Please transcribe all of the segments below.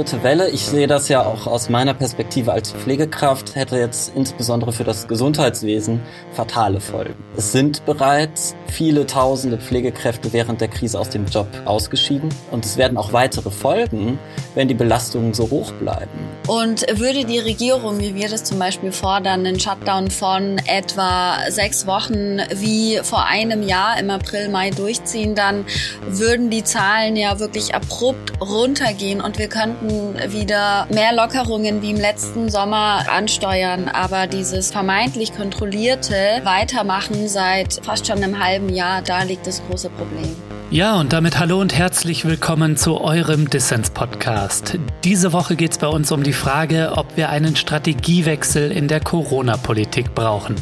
dritte Welle, ich sehe das ja auch aus meiner Perspektive als Pflegekraft, hätte jetzt insbesondere für das Gesundheitswesen fatale Folgen. Es sind bereits viele tausende Pflegekräfte während der Krise aus dem Job ausgeschieden und es werden auch weitere Folgen, wenn die Belastungen so hoch bleiben. Und würde die Regierung, wie wir das zum Beispiel fordern, einen Shutdown von etwa sechs Wochen wie vor einem Jahr im April, Mai durchziehen, dann würden die Zahlen ja wirklich abrupt runtergehen und wir könnten wieder mehr Lockerungen wie im letzten Sommer ansteuern. Aber dieses vermeintlich kontrollierte Weitermachen seit fast schon einem halben Jahr, da liegt das große Problem. Ja, und damit hallo und herzlich willkommen zu eurem Dissens-Podcast. Diese Woche geht es bei uns um die Frage, ob wir einen Strategiewechsel in der Corona-Politik brauchen.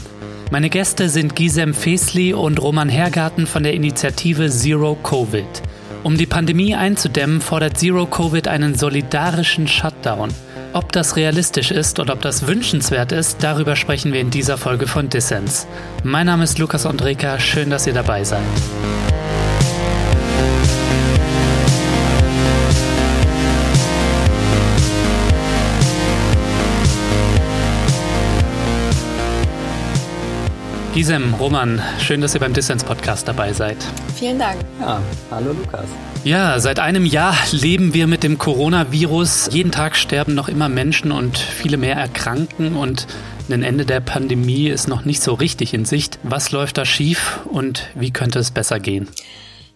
Meine Gäste sind Gisem Fesli und Roman Hergarten von der Initiative Zero Covid. Um die Pandemie einzudämmen, fordert Zero Covid einen solidarischen Shutdown. Ob das realistisch ist und ob das wünschenswert ist, darüber sprechen wir in dieser Folge von Dissens. Mein Name ist Lukas Andreka, schön, dass ihr dabei seid. Gisem, Roman, schön, dass ihr beim Dissens-Podcast dabei seid. Vielen Dank. Ja, hallo Lukas. Ja, seit einem Jahr leben wir mit dem Coronavirus. Jeden Tag sterben noch immer Menschen und viele mehr erkranken und ein Ende der Pandemie ist noch nicht so richtig in Sicht. Was läuft da schief und wie könnte es besser gehen?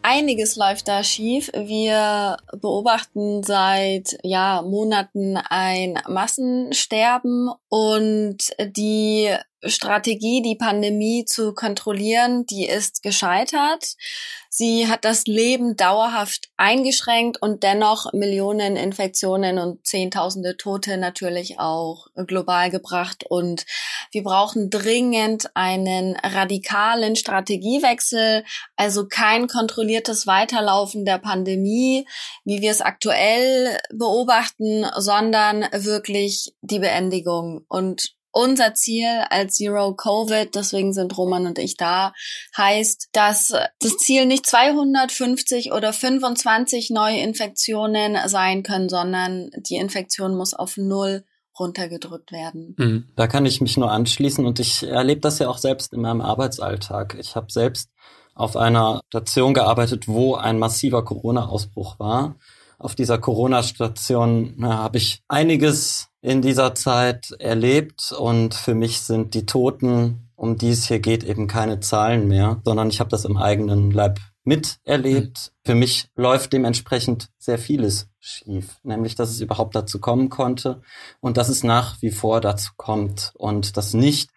Einiges läuft da schief. Wir beobachten seit ja, Monaten ein Massensterben und die Strategie, die Pandemie zu kontrollieren, die ist gescheitert. Sie hat das Leben dauerhaft eingeschränkt und dennoch Millionen Infektionen und Zehntausende Tote natürlich auch global gebracht. Und wir brauchen dringend einen radikalen Strategiewechsel, also kein kontrolliertes Weiterlaufen der Pandemie, wie wir es aktuell beobachten, sondern wirklich die Beendigung. Und unser Ziel als Zero Covid, deswegen sind Roman und ich da, heißt, dass das Ziel nicht 250 oder 25 neue Infektionen sein können, sondern die Infektion muss auf null runtergedrückt werden. Mhm. Da kann ich mich nur anschließen und ich erlebe das ja auch selbst in meinem Arbeitsalltag. Ich habe selbst auf einer Station gearbeitet, wo ein massiver Corona-Ausbruch war. Auf dieser Corona-Station habe ich einiges in dieser Zeit erlebt und für mich sind die Toten, um die es hier geht, eben keine Zahlen mehr, sondern ich habe das im eigenen Leib miterlebt. Mhm. Für mich läuft dementsprechend sehr vieles schief, nämlich dass es überhaupt dazu kommen konnte und dass es nach wie vor dazu kommt und dass nicht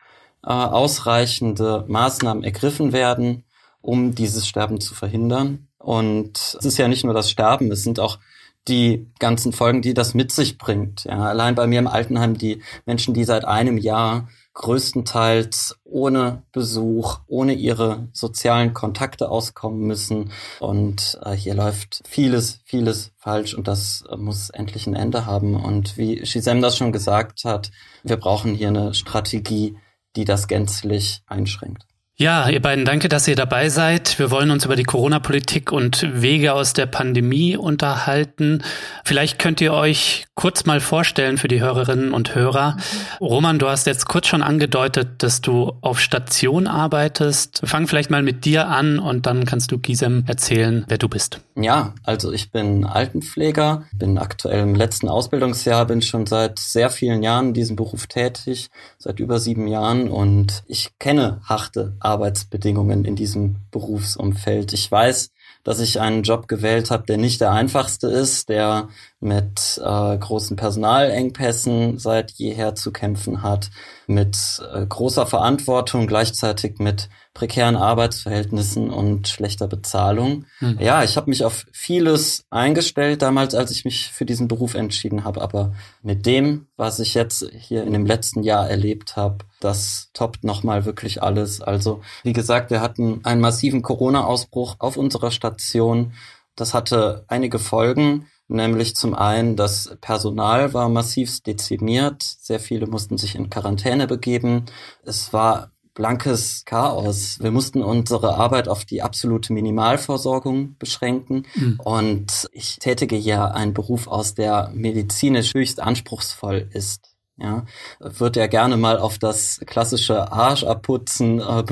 äh, ausreichende Maßnahmen ergriffen werden, um dieses Sterben zu verhindern. Und es ist ja nicht nur das Sterben, es sind auch die ganzen Folgen, die das mit sich bringt. Ja, allein bei mir im Altenheim die Menschen, die seit einem Jahr größtenteils ohne Besuch, ohne ihre sozialen Kontakte auskommen müssen. Und äh, hier läuft vieles, vieles falsch und das äh, muss endlich ein Ende haben. Und wie Shizem das schon gesagt hat, wir brauchen hier eine Strategie, die das gänzlich einschränkt. Ja, ihr beiden, danke, dass ihr dabei seid. Wir wollen uns über die Corona-Politik und Wege aus der Pandemie unterhalten. Vielleicht könnt ihr euch kurz mal vorstellen für die Hörerinnen und Hörer. Roman, du hast jetzt kurz schon angedeutet, dass du auf Station arbeitest. Fangen vielleicht mal mit dir an und dann kannst du Gisem erzählen, wer du bist. Ja, also ich bin Altenpfleger, bin aktuell im letzten Ausbildungsjahr, bin schon seit sehr vielen Jahren in diesem Beruf tätig, seit über sieben Jahren und ich kenne harte Arbeitsbedingungen in diesem Berufsumfeld. Ich weiß, dass ich einen Job gewählt habe, der nicht der einfachste ist, der mit äh, großen Personalengpässen seit jeher zu kämpfen hat, mit äh, großer Verantwortung, gleichzeitig mit prekären Arbeitsverhältnissen und schlechter Bezahlung. Mhm. Ja, ich habe mich auf vieles eingestellt damals, als ich mich für diesen Beruf entschieden habe, aber mit dem, was ich jetzt hier in dem letzten Jahr erlebt habe, das toppt nochmal wirklich alles. Also, wie gesagt, wir hatten einen massiven Corona-Ausbruch auf unserer Station. Das hatte einige Folgen. Nämlich zum einen, das Personal war massiv dezimiert. Sehr viele mussten sich in Quarantäne begeben. Es war blankes Chaos. Wir mussten unsere Arbeit auf die absolute Minimalversorgung beschränken. Mhm. Und ich tätige ja einen Beruf aus, der medizinisch höchst anspruchsvoll ist. Ja, wird ja gerne mal auf das klassische Arschabputzen äh,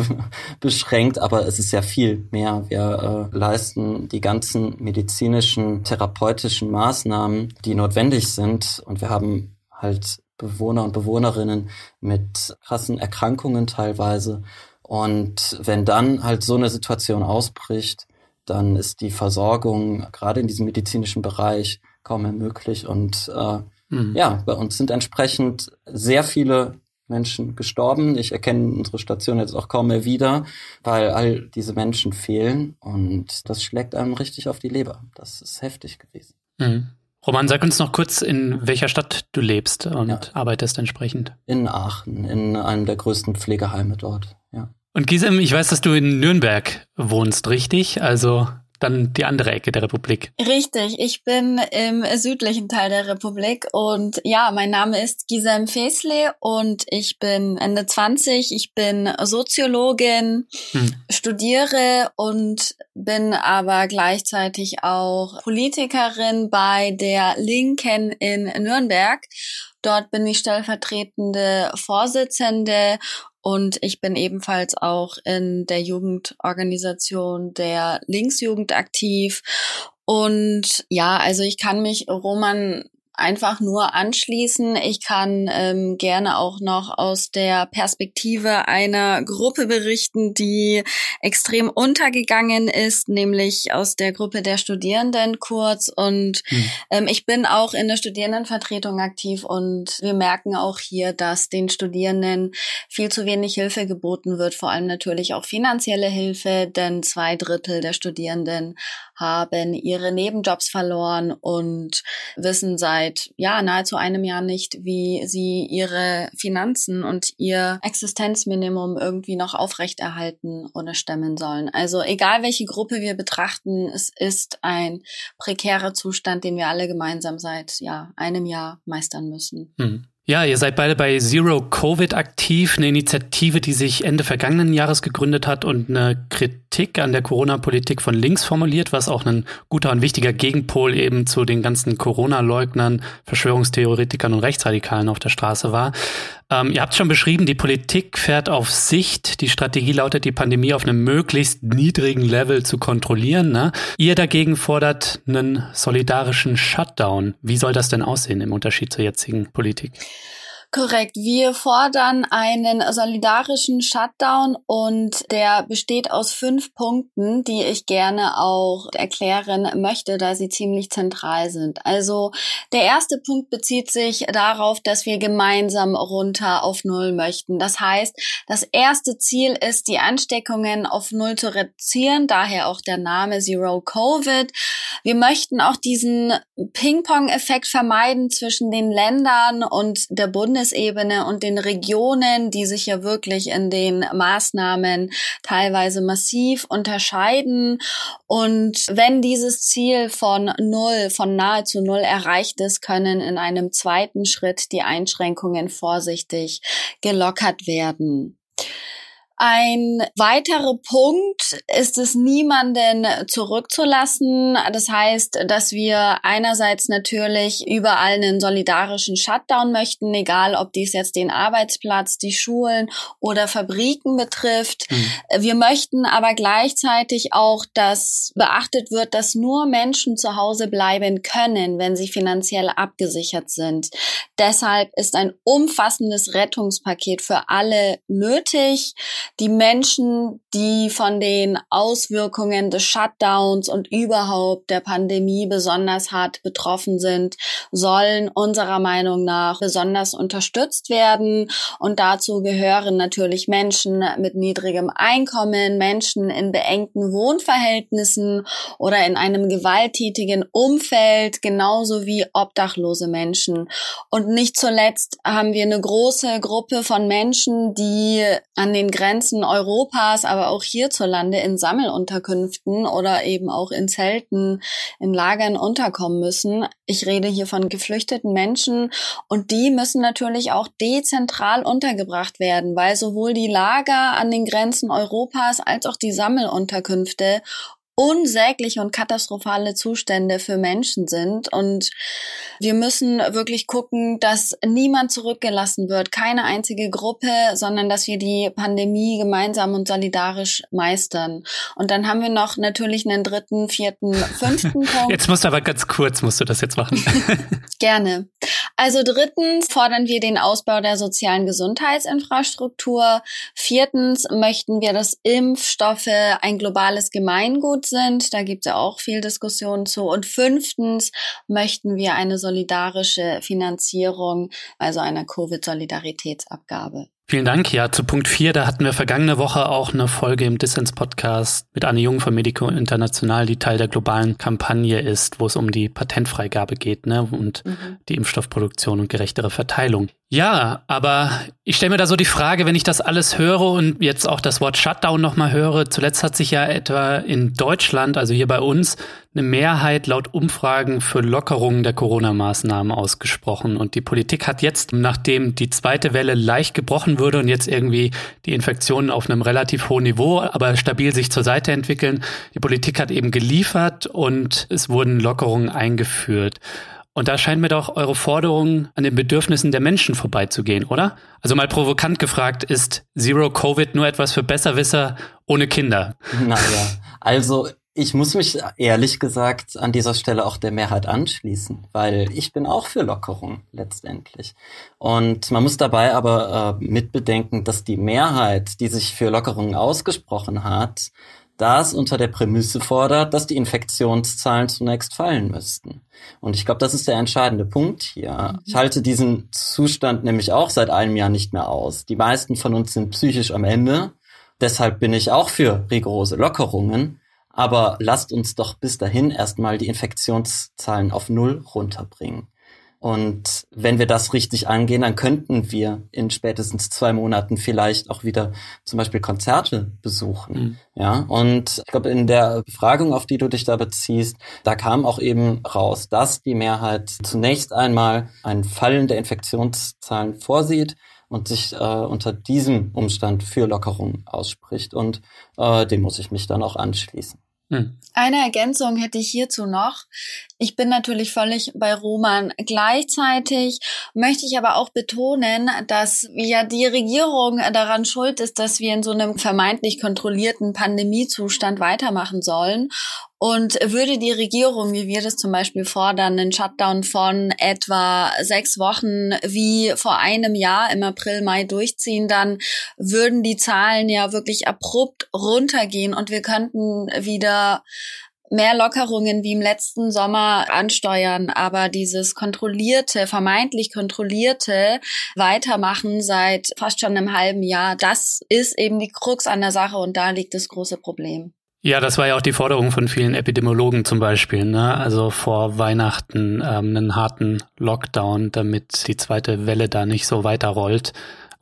beschränkt, aber es ist ja viel mehr. Wir äh, leisten die ganzen medizinischen, therapeutischen Maßnahmen, die notwendig sind. Und wir haben halt Bewohner und Bewohnerinnen mit krassen Erkrankungen teilweise. Und wenn dann halt so eine Situation ausbricht, dann ist die Versorgung gerade in diesem medizinischen Bereich kaum mehr möglich. Und äh, mhm. ja, bei uns sind entsprechend sehr viele Menschen gestorben. Ich erkenne unsere Station jetzt auch kaum mehr wieder, weil all diese Menschen fehlen und das schlägt einem richtig auf die Leber. Das ist heftig gewesen. Mhm. Roman, sag uns noch kurz, in welcher Stadt du lebst und ja. arbeitest entsprechend. In Aachen, in einem der größten Pflegeheime dort, ja. Und Gisem, ich weiß, dass du in Nürnberg wohnst, richtig? Also dann die andere Ecke der Republik. Richtig, ich bin im südlichen Teil der Republik und ja, mein Name ist Gisem Fesle und ich bin Ende 20, ich bin Soziologin, hm. studiere und bin aber gleichzeitig auch Politikerin bei der Linken in Nürnberg. Dort bin ich stellvertretende Vorsitzende und ich bin ebenfalls auch in der Jugendorganisation der Linksjugend aktiv. Und ja, also ich kann mich Roman einfach nur anschließen. Ich kann ähm, gerne auch noch aus der Perspektive einer Gruppe berichten, die extrem untergegangen ist, nämlich aus der Gruppe der Studierenden kurz. Und hm. ähm, ich bin auch in der Studierendenvertretung aktiv und wir merken auch hier, dass den Studierenden viel zu wenig Hilfe geboten wird, vor allem natürlich auch finanzielle Hilfe, denn zwei Drittel der Studierenden haben ihre Nebenjobs verloren und wissen seit ja nahezu einem Jahr nicht, wie sie ihre Finanzen und ihr Existenzminimum irgendwie noch aufrechterhalten oder stemmen sollen. Also egal welche Gruppe wir betrachten, es ist ein prekärer Zustand, den wir alle gemeinsam seit ja einem Jahr meistern müssen. Hm. Ja, ihr seid beide bei Zero Covid aktiv, eine Initiative, die sich Ende vergangenen Jahres gegründet hat und eine Kritik an der Corona-Politik von links formuliert, was auch ein guter und wichtiger Gegenpol eben zu den ganzen Corona-Leugnern, Verschwörungstheoretikern und Rechtsradikalen auf der Straße war. Ähm, ihr habt schon beschrieben, die Politik fährt auf Sicht. Die Strategie lautet, die Pandemie auf einem möglichst niedrigen Level zu kontrollieren. Ne? Ihr dagegen fordert einen solidarischen Shutdown. Wie soll das denn aussehen im Unterschied zur jetzigen Politik? Korrekt. Wir fordern einen solidarischen Shutdown und der besteht aus fünf Punkten, die ich gerne auch erklären möchte, da sie ziemlich zentral sind. Also der erste Punkt bezieht sich darauf, dass wir gemeinsam runter auf Null möchten. Das heißt, das erste Ziel ist, die Ansteckungen auf Null zu reduzieren, daher auch der Name Zero Covid. Wir möchten auch diesen Ping-Pong-Effekt vermeiden zwischen den Ländern und der Bundes Bundesebene und den Regionen, die sich ja wirklich in den Maßnahmen teilweise massiv unterscheiden. Und wenn dieses Ziel von null, von nahezu null erreicht ist, können in einem zweiten Schritt die Einschränkungen vorsichtig gelockert werden. Ein weiterer Punkt ist es, niemanden zurückzulassen. Das heißt, dass wir einerseits natürlich überall einen solidarischen Shutdown möchten, egal ob dies jetzt den Arbeitsplatz, die Schulen oder Fabriken betrifft. Mhm. Wir möchten aber gleichzeitig auch, dass beachtet wird, dass nur Menschen zu Hause bleiben können, wenn sie finanziell abgesichert sind. Deshalb ist ein umfassendes Rettungspaket für alle nötig. Die Menschen, die von den Auswirkungen des Shutdowns und überhaupt der Pandemie besonders hart betroffen sind, sollen unserer Meinung nach besonders unterstützt werden. Und dazu gehören natürlich Menschen mit niedrigem Einkommen, Menschen in beengten Wohnverhältnissen oder in einem gewalttätigen Umfeld, genauso wie obdachlose Menschen. Und nicht zuletzt haben wir eine große Gruppe von Menschen, die an den Grenzen Grenzen Europas, aber auch hierzulande in Sammelunterkünften oder eben auch in Zelten, in Lagern unterkommen müssen. Ich rede hier von geflüchteten Menschen und die müssen natürlich auch dezentral untergebracht werden, weil sowohl die Lager an den Grenzen Europas als auch die Sammelunterkünfte unsägliche und katastrophale Zustände für Menschen sind. Und wir müssen wirklich gucken, dass niemand zurückgelassen wird, keine einzige Gruppe, sondern dass wir die Pandemie gemeinsam und solidarisch meistern. Und dann haben wir noch natürlich einen dritten, vierten, fünften Punkt. Jetzt musst du aber ganz kurz, musst du das jetzt machen. Gerne. Also drittens fordern wir den Ausbau der sozialen Gesundheitsinfrastruktur. Viertens möchten wir, dass Impfstoffe ein globales Gemeingut sind. Da gibt es ja auch viel Diskussion zu. Und fünftens möchten wir eine solidarische Finanzierung, also eine Covid-Solidaritätsabgabe. Vielen Dank. Ja, zu Punkt 4, da hatten wir vergangene Woche auch eine Folge im Dissens-Podcast mit Anne Jung von Medico International, die Teil der globalen Kampagne ist, wo es um die Patentfreigabe geht ne? und mhm. die Impfstoffproduktion und gerechtere Verteilung. Ja, aber ich stelle mir da so die Frage, wenn ich das alles höre und jetzt auch das Wort Shutdown nochmal höre, zuletzt hat sich ja etwa in Deutschland, also hier bei uns, eine Mehrheit laut Umfragen für Lockerungen der Corona-Maßnahmen ausgesprochen. Und die Politik hat jetzt, nachdem die zweite Welle leicht gebrochen würde und jetzt irgendwie die Infektionen auf einem relativ hohen Niveau, aber stabil sich zur Seite entwickeln, die Politik hat eben geliefert und es wurden Lockerungen eingeführt. Und da scheint mir doch eure Forderung an den Bedürfnissen der Menschen vorbeizugehen, oder? Also mal provokant gefragt, ist Zero Covid nur etwas für Besserwisser ohne Kinder? Naja, also ich muss mich ehrlich gesagt an dieser Stelle auch der Mehrheit anschließen, weil ich bin auch für Lockerung letztendlich. Und man muss dabei aber äh, mitbedenken, dass die Mehrheit, die sich für Lockerungen ausgesprochen hat, das unter der Prämisse fordert, dass die Infektionszahlen zunächst fallen müssten. Und ich glaube, das ist der entscheidende Punkt hier. Mhm. Ich halte diesen Zustand nämlich auch seit einem Jahr nicht mehr aus. Die meisten von uns sind psychisch am Ende. Deshalb bin ich auch für rigorose Lockerungen. Aber lasst uns doch bis dahin erstmal die Infektionszahlen auf Null runterbringen. Und wenn wir das richtig angehen, dann könnten wir in spätestens zwei Monaten vielleicht auch wieder zum Beispiel Konzerte besuchen. Mhm. Ja, und ich glaube, in der Befragung, auf die du dich da beziehst, da kam auch eben raus, dass die Mehrheit zunächst einmal ein Fallen der Infektionszahlen vorsieht und sich äh, unter diesem Umstand für Lockerung ausspricht. Und äh, dem muss ich mich dann auch anschließen. Hm. Eine Ergänzung hätte ich hierzu noch. Ich bin natürlich völlig bei Roman. Gleichzeitig möchte ich aber auch betonen, dass ja die Regierung daran schuld ist, dass wir in so einem vermeintlich kontrollierten Pandemiezustand weitermachen sollen. Und würde die Regierung, wie wir das zum Beispiel fordern, einen Shutdown von etwa sechs Wochen wie vor einem Jahr im April, Mai durchziehen, dann würden die Zahlen ja wirklich abrupt runtergehen und wir könnten wieder mehr Lockerungen wie im letzten Sommer ansteuern, aber dieses kontrollierte, vermeintlich kontrollierte Weitermachen seit fast schon einem halben Jahr, das ist eben die Krux an der Sache und da liegt das große Problem. Ja, das war ja auch die Forderung von vielen Epidemiologen zum Beispiel. Ne? Also vor Weihnachten ähm, einen harten Lockdown, damit die zweite Welle da nicht so weiterrollt.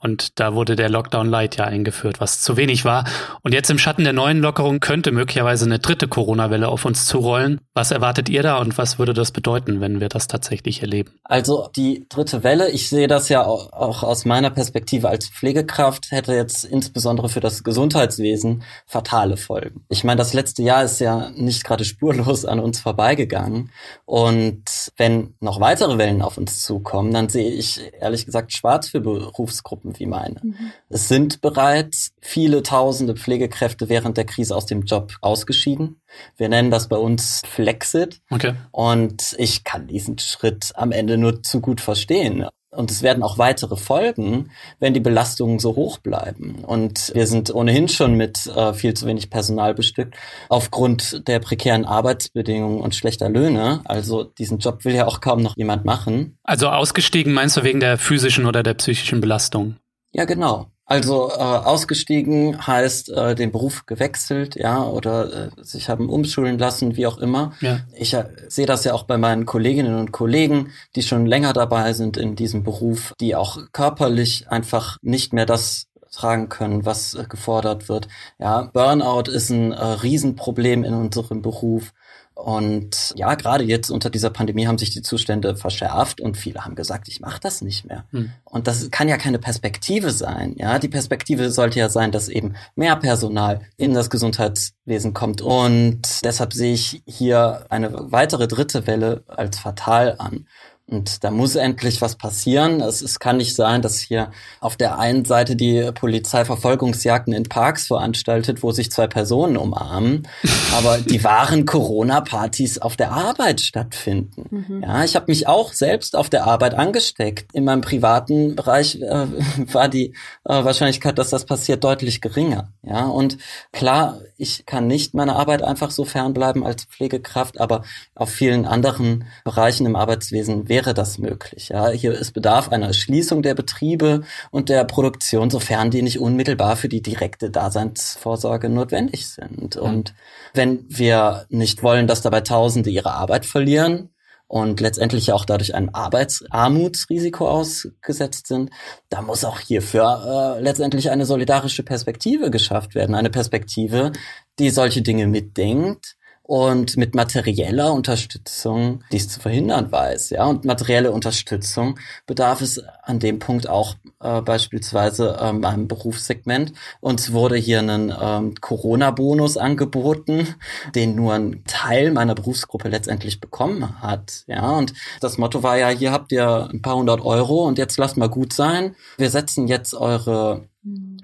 Und da wurde der Lockdown Light ja eingeführt, was zu wenig war. Und jetzt im Schatten der neuen Lockerung könnte möglicherweise eine dritte Corona-Welle auf uns zurollen. Was erwartet ihr da und was würde das bedeuten, wenn wir das tatsächlich erleben? Also die dritte Welle, ich sehe das ja auch aus meiner Perspektive als Pflegekraft, hätte jetzt insbesondere für das Gesundheitswesen fatale Folgen. Ich meine, das letzte Jahr ist ja nicht gerade spurlos an uns vorbeigegangen. Und wenn noch weitere Wellen auf uns zukommen, dann sehe ich ehrlich gesagt schwarz für Berufsgruppen wie meine. Mhm. Es sind bereits viele tausende Pflegekräfte während der Krise aus dem Job ausgeschieden. Wir nennen das bei uns Flexit. Okay. Und ich kann diesen Schritt am Ende nur zu gut verstehen. Und es werden auch weitere folgen, wenn die Belastungen so hoch bleiben. Und wir sind ohnehin schon mit äh, viel zu wenig Personal bestückt, aufgrund der prekären Arbeitsbedingungen und schlechter Löhne. Also diesen Job will ja auch kaum noch jemand machen. Also ausgestiegen meinst du wegen der physischen oder der psychischen Belastung? Ja, genau. Also äh, ausgestiegen heißt äh, den Beruf gewechselt, ja, oder äh, sich haben umschulen lassen, wie auch immer. Ja. Ich äh, sehe das ja auch bei meinen Kolleginnen und Kollegen, die schon länger dabei sind in diesem Beruf, die auch körperlich einfach nicht mehr das tragen können, was äh, gefordert wird. Ja, Burnout ist ein äh, Riesenproblem in unserem Beruf. Und ja, gerade jetzt unter dieser Pandemie haben sich die Zustände verschärft und viele haben gesagt, ich mache das nicht mehr. Hm. Und das kann ja keine Perspektive sein. Ja, die Perspektive sollte ja sein, dass eben mehr Personal in das Gesundheitswesen kommt. Und deshalb sehe ich hier eine weitere dritte Welle als fatal an. Und da muss endlich was passieren. Es, es kann nicht sein, dass hier auf der einen Seite die Polizei Verfolgungsjagden in Parks veranstaltet, wo sich zwei Personen umarmen, aber die wahren Corona-Partys auf der Arbeit stattfinden. Mhm. Ja, ich habe mich auch selbst auf der Arbeit angesteckt. In meinem privaten Bereich äh, war die äh, Wahrscheinlichkeit, dass das passiert, deutlich geringer. Ja, und klar, ich kann nicht meiner Arbeit einfach so fernbleiben als Pflegekraft, aber auf vielen anderen Bereichen im Arbeitswesen wäre wäre das möglich. Ja, hier ist Bedarf einer Schließung der Betriebe und der Produktion, sofern die nicht unmittelbar für die direkte Daseinsvorsorge notwendig sind. Mhm. Und wenn wir nicht wollen, dass dabei Tausende ihre Arbeit verlieren, und letztendlich auch dadurch einem Arbeitsarmutsrisiko ausgesetzt sind, da muss auch hierfür äh, letztendlich eine solidarische Perspektive geschafft werden. Eine Perspektive, die solche Dinge mitdenkt, und mit materieller Unterstützung dies zu verhindern weiß. Ja, und materielle Unterstützung bedarf es an dem Punkt auch äh, beispielsweise ähm, einem Berufssegment. Uns wurde hier ein ähm, Corona-Bonus angeboten, den nur ein Teil meiner Berufsgruppe letztendlich bekommen hat. Ja, und das Motto war ja, hier habt ihr ein paar hundert Euro und jetzt lasst mal gut sein. Wir setzen jetzt eure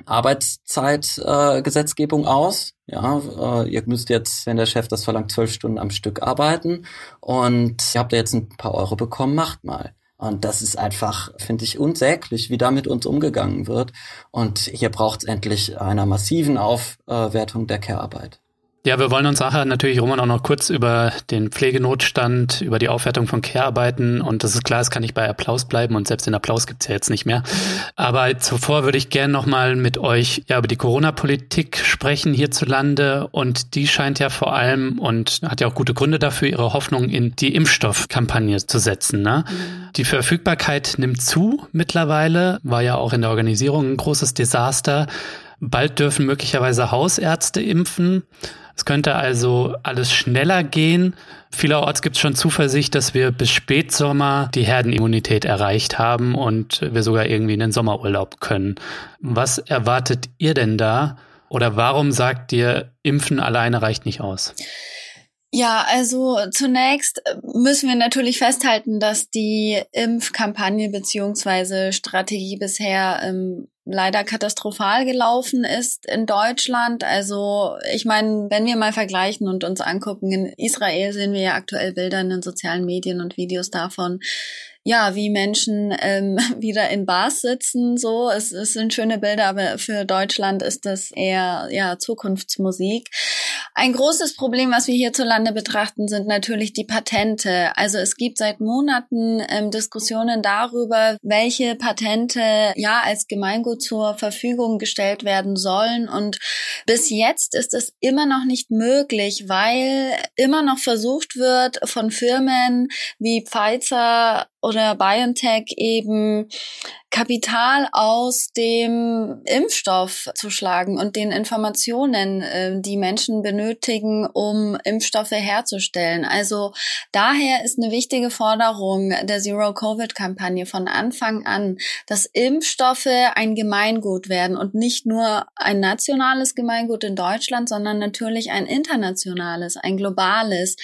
Arbeitszeitgesetzgebung äh, aus. Ja, äh, ihr müsst jetzt, wenn der Chef das verlangt, zwölf Stunden am Stück arbeiten und ihr habt ja jetzt ein paar Euro bekommen, macht mal. Und das ist einfach, finde ich, unsäglich, wie da mit uns umgegangen wird. Und hier braucht es endlich einer massiven Aufwertung der Care-Arbeit. Ja, wir wollen uns nachher natürlich, Roman, auch noch kurz über den Pflegenotstand, über die Aufwertung von Care-Arbeiten und das ist klar, es kann nicht bei Applaus bleiben und selbst den Applaus gibt's ja jetzt nicht mehr. Aber zuvor würde ich gerne nochmal mit euch ja, über die Corona-Politik sprechen hierzulande und die scheint ja vor allem und hat ja auch gute Gründe dafür, ihre Hoffnung in die Impfstoffkampagne zu setzen. Ne? Mhm. Die Verfügbarkeit nimmt zu mittlerweile, war ja auch in der Organisierung ein großes Desaster. Bald dürfen möglicherweise Hausärzte impfen. Es könnte also alles schneller gehen. Vielerorts gibt es schon Zuversicht, dass wir bis Spätsommer die Herdenimmunität erreicht haben und wir sogar irgendwie in den Sommerurlaub können. Was erwartet ihr denn da? Oder warum sagt ihr, Impfen alleine reicht nicht aus? Ja, also zunächst müssen wir natürlich festhalten, dass die Impfkampagne beziehungsweise Strategie bisher ähm, leider katastrophal gelaufen ist in Deutschland. Also ich meine, wenn wir mal vergleichen und uns angucken, in Israel sehen wir ja aktuell Bilder in den sozialen Medien und Videos davon, ja, wie Menschen ähm, wieder in Bars sitzen, so. Es, es sind schöne Bilder, aber für Deutschland ist das eher, ja, Zukunftsmusik. Ein großes Problem, was wir hierzulande betrachten, sind natürlich die Patente. Also es gibt seit Monaten ähm, Diskussionen darüber, welche Patente, ja, als Gemeingut zur Verfügung gestellt werden sollen. Und bis jetzt ist es immer noch nicht möglich, weil immer noch versucht wird, von Firmen wie Pfizer oder BioNTech eben Kapital aus dem Impfstoff zu schlagen und den Informationen, äh, die Menschen benötigen, um Impfstoffe herzustellen. Also daher ist eine wichtige Forderung der Zero-Covid-Kampagne von Anfang an, dass Impfstoffe ein Gemeingut werden und nicht nur ein nationales Gemeingut in Deutschland, sondern natürlich ein internationales, ein globales.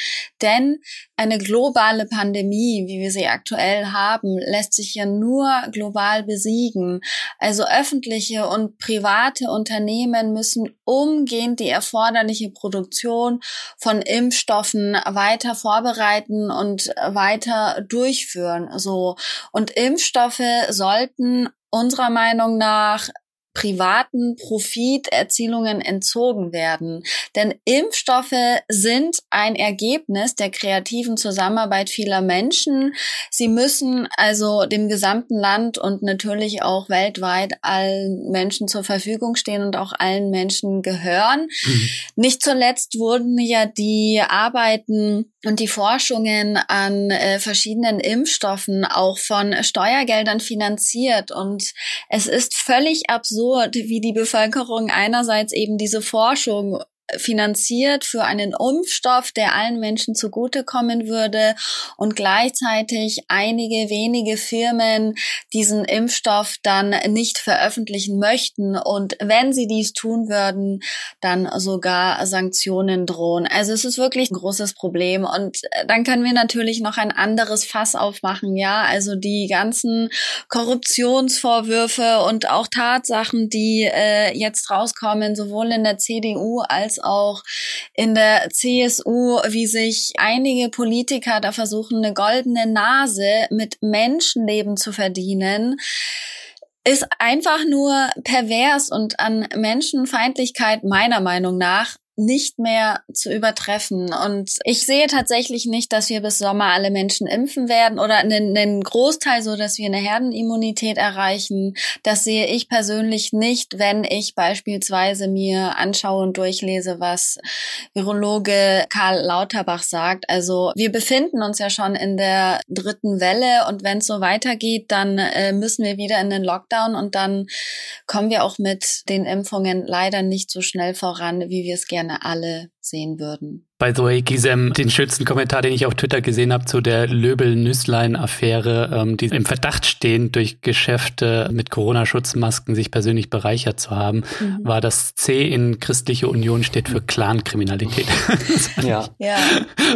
Denn eine globale Pandemie, wie wir sie aktuell haben, lässt sich ja nur global besiegen. Also öffentliche und private Unternehmen müssen umgehend die erforderliche Produktion von Impfstoffen weiter vorbereiten und weiter durchführen. So. Und Impfstoffe sollten unserer Meinung nach privaten Profiterzielungen entzogen werden. Denn Impfstoffe sind ein Ergebnis der kreativen Zusammenarbeit vieler Menschen. Sie müssen also dem gesamten Land und natürlich auch weltweit allen Menschen zur Verfügung stehen und auch allen Menschen gehören. Mhm. Nicht zuletzt wurden ja die Arbeiten und die Forschungen an äh, verschiedenen Impfstoffen auch von Steuergeldern finanziert. Und es ist völlig absurd, absurd, wie die Bevölkerung einerseits eben diese Forschung finanziert für einen Impfstoff, der allen Menschen zugutekommen würde und gleichzeitig einige wenige Firmen diesen Impfstoff dann nicht veröffentlichen möchten. Und wenn sie dies tun würden, dann sogar Sanktionen drohen. Also es ist wirklich ein großes Problem. Und dann können wir natürlich noch ein anderes Fass aufmachen, ja, also die ganzen Korruptionsvorwürfe und auch Tatsachen, die äh, jetzt rauskommen, sowohl in der CDU als auch in der CSU, wie sich einige Politiker da versuchen, eine goldene Nase mit Menschenleben zu verdienen ist einfach nur pervers und an Menschenfeindlichkeit meiner Meinung nach nicht mehr zu übertreffen. Und ich sehe tatsächlich nicht, dass wir bis Sommer alle Menschen impfen werden oder einen, Großteil so, dass wir eine Herdenimmunität erreichen. Das sehe ich persönlich nicht, wenn ich beispielsweise mir anschaue und durchlese, was Virologe Karl Lauterbach sagt. Also wir befinden uns ja schon in der dritten Welle und wenn es so weitergeht, dann äh, müssen wir wieder in den Lockdown und dann kommen wir auch mit den Impfungen leider nicht so schnell voran, wie wir es gerne gerne alle sehen würden. By the way, Gisem, den schönsten Kommentar, den ich auf Twitter gesehen habe zu der Löbel-Nüsslein-Affäre, ähm, die im Verdacht stehen, durch Geschäfte mit Corona-Schutzmasken sich persönlich bereichert zu haben, mhm. war das C in Christliche Union steht für Clankriminalität. ja. ja.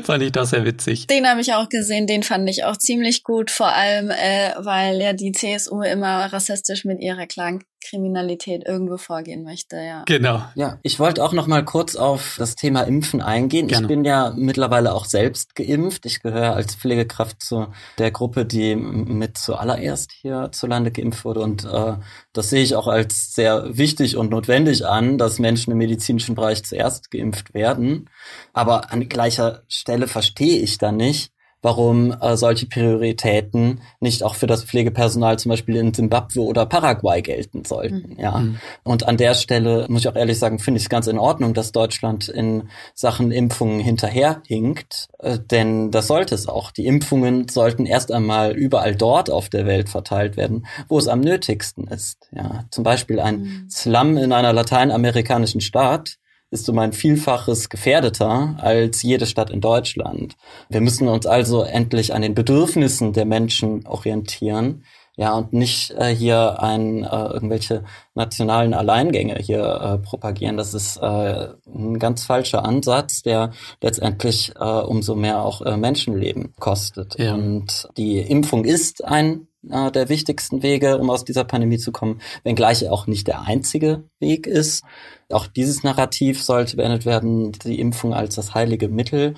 Fand ich doch sehr witzig. Den habe ich auch gesehen, den fand ich auch ziemlich gut, vor allem, äh, weil ja die CSU immer rassistisch mit ihrer Clan Kriminalität irgendwo vorgehen möchte, ja. Genau. Ja, ich wollte auch noch mal kurz auf das Thema Impfen eingehen. Gerne. Ich bin ja mittlerweile auch selbst geimpft. Ich gehöre als Pflegekraft zu der Gruppe, die mit zuallererst hierzulande geimpft wurde. Und äh, das sehe ich auch als sehr wichtig und notwendig an, dass Menschen im medizinischen Bereich zuerst geimpft werden. Aber an gleicher Stelle verstehe ich da nicht, warum äh, solche Prioritäten nicht auch für das Pflegepersonal zum Beispiel in Zimbabwe oder Paraguay gelten sollten. Mhm. Ja. Mhm. Und an der Stelle muss ich auch ehrlich sagen, finde ich es ganz in Ordnung, dass Deutschland in Sachen Impfungen hinterherhinkt, äh, denn das sollte es auch. Die Impfungen sollten erst einmal überall dort auf der Welt verteilt werden, wo es am nötigsten ist. Ja. Zum Beispiel ein mhm. Slum in einer lateinamerikanischen Staat ist um ein Vielfaches gefährdeter als jede Stadt in Deutschland. Wir müssen uns also endlich an den Bedürfnissen der Menschen orientieren. Ja, und nicht äh, hier ein, äh, irgendwelche nationalen Alleingänge hier äh, propagieren. Das ist äh, ein ganz falscher Ansatz, der letztendlich äh, umso mehr auch äh, Menschenleben kostet. Ja. Und die Impfung ist ein äh, der wichtigsten Wege, um aus dieser Pandemie zu kommen, wenngleich auch nicht der einzige Weg ist. Auch dieses Narrativ sollte beendet werden, die Impfung als das heilige Mittel.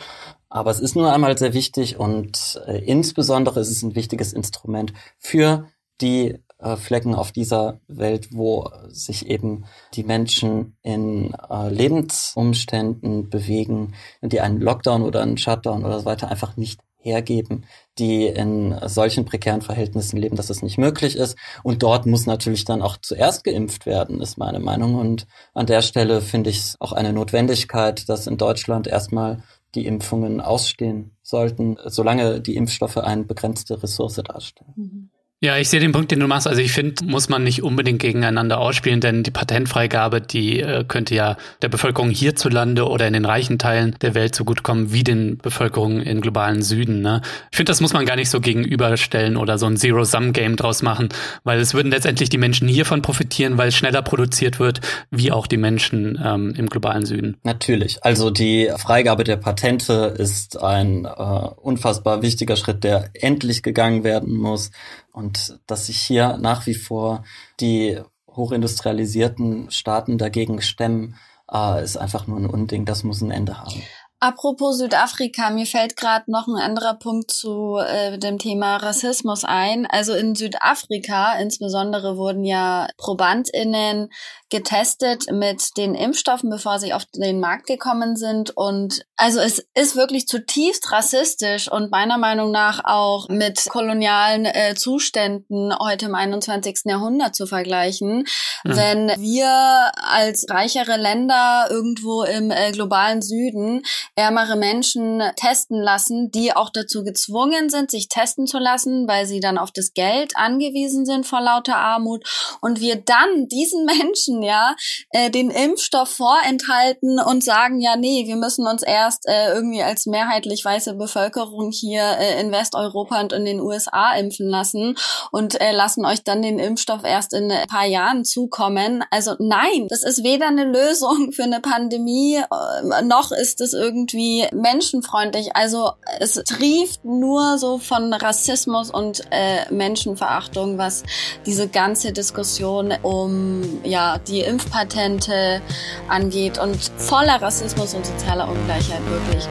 Aber es ist nur einmal sehr wichtig und äh, insbesondere ist es ein wichtiges Instrument für die äh, Flecken auf dieser Welt, wo sich eben die Menschen in äh, Lebensumständen bewegen, die einen Lockdown oder einen Shutdown oder so weiter einfach nicht hergeben, die in solchen prekären Verhältnissen leben, dass es nicht möglich ist. Und dort muss natürlich dann auch zuerst geimpft werden, ist meine Meinung. Und an der Stelle finde ich es auch eine Notwendigkeit, dass in Deutschland erstmal die Impfungen ausstehen sollten, solange die Impfstoffe eine begrenzte Ressource darstellen. Mhm. Ja, ich sehe den Punkt, den du machst. Also ich finde, muss man nicht unbedingt gegeneinander ausspielen, denn die Patentfreigabe, die äh, könnte ja der Bevölkerung hierzulande oder in den reichen Teilen der Welt so gut kommen wie den Bevölkerungen im globalen Süden. Ne? Ich finde, das muss man gar nicht so gegenüberstellen oder so ein Zero-Sum-Game draus machen, weil es würden letztendlich die Menschen hiervon profitieren, weil es schneller produziert wird, wie auch die Menschen ähm, im globalen Süden. Natürlich. Also die Freigabe der Patente ist ein äh, unfassbar wichtiger Schritt, der endlich gegangen werden muss. Und dass sich hier nach wie vor die hochindustrialisierten Staaten dagegen stemmen, äh, ist einfach nur ein Unding. Das muss ein Ende haben. Apropos Südafrika, mir fällt gerade noch ein anderer Punkt zu äh, dem Thema Rassismus ein. Also in Südafrika insbesondere wurden ja Probandinnen getestet mit den Impfstoffen, bevor sie auf den Markt gekommen sind. Und also es ist wirklich zutiefst rassistisch und meiner Meinung nach auch mit kolonialen äh, Zuständen heute im 21. Jahrhundert zu vergleichen. Mhm. Wenn wir als reichere Länder irgendwo im äh, globalen Süden ärmere Menschen testen lassen, die auch dazu gezwungen sind, sich testen zu lassen, weil sie dann auf das Geld angewiesen sind vor lauter Armut. Und wir dann diesen Menschen ja äh, den Impfstoff vorenthalten und sagen, ja, nee, wir müssen uns erst äh, irgendwie als mehrheitlich weiße Bevölkerung hier äh, in Westeuropa und in den USA impfen lassen und äh, lassen euch dann den Impfstoff erst in ein paar Jahren zukommen. Also nein, das ist weder eine Lösung für eine Pandemie, äh, noch ist es irgendwie menschenfreundlich. Also es trieft nur so von Rassismus und äh, Menschenverachtung, was diese ganze Diskussion um ja die Impfpatente angeht und voller Rassismus und sozialer Ungleichheit wirklich.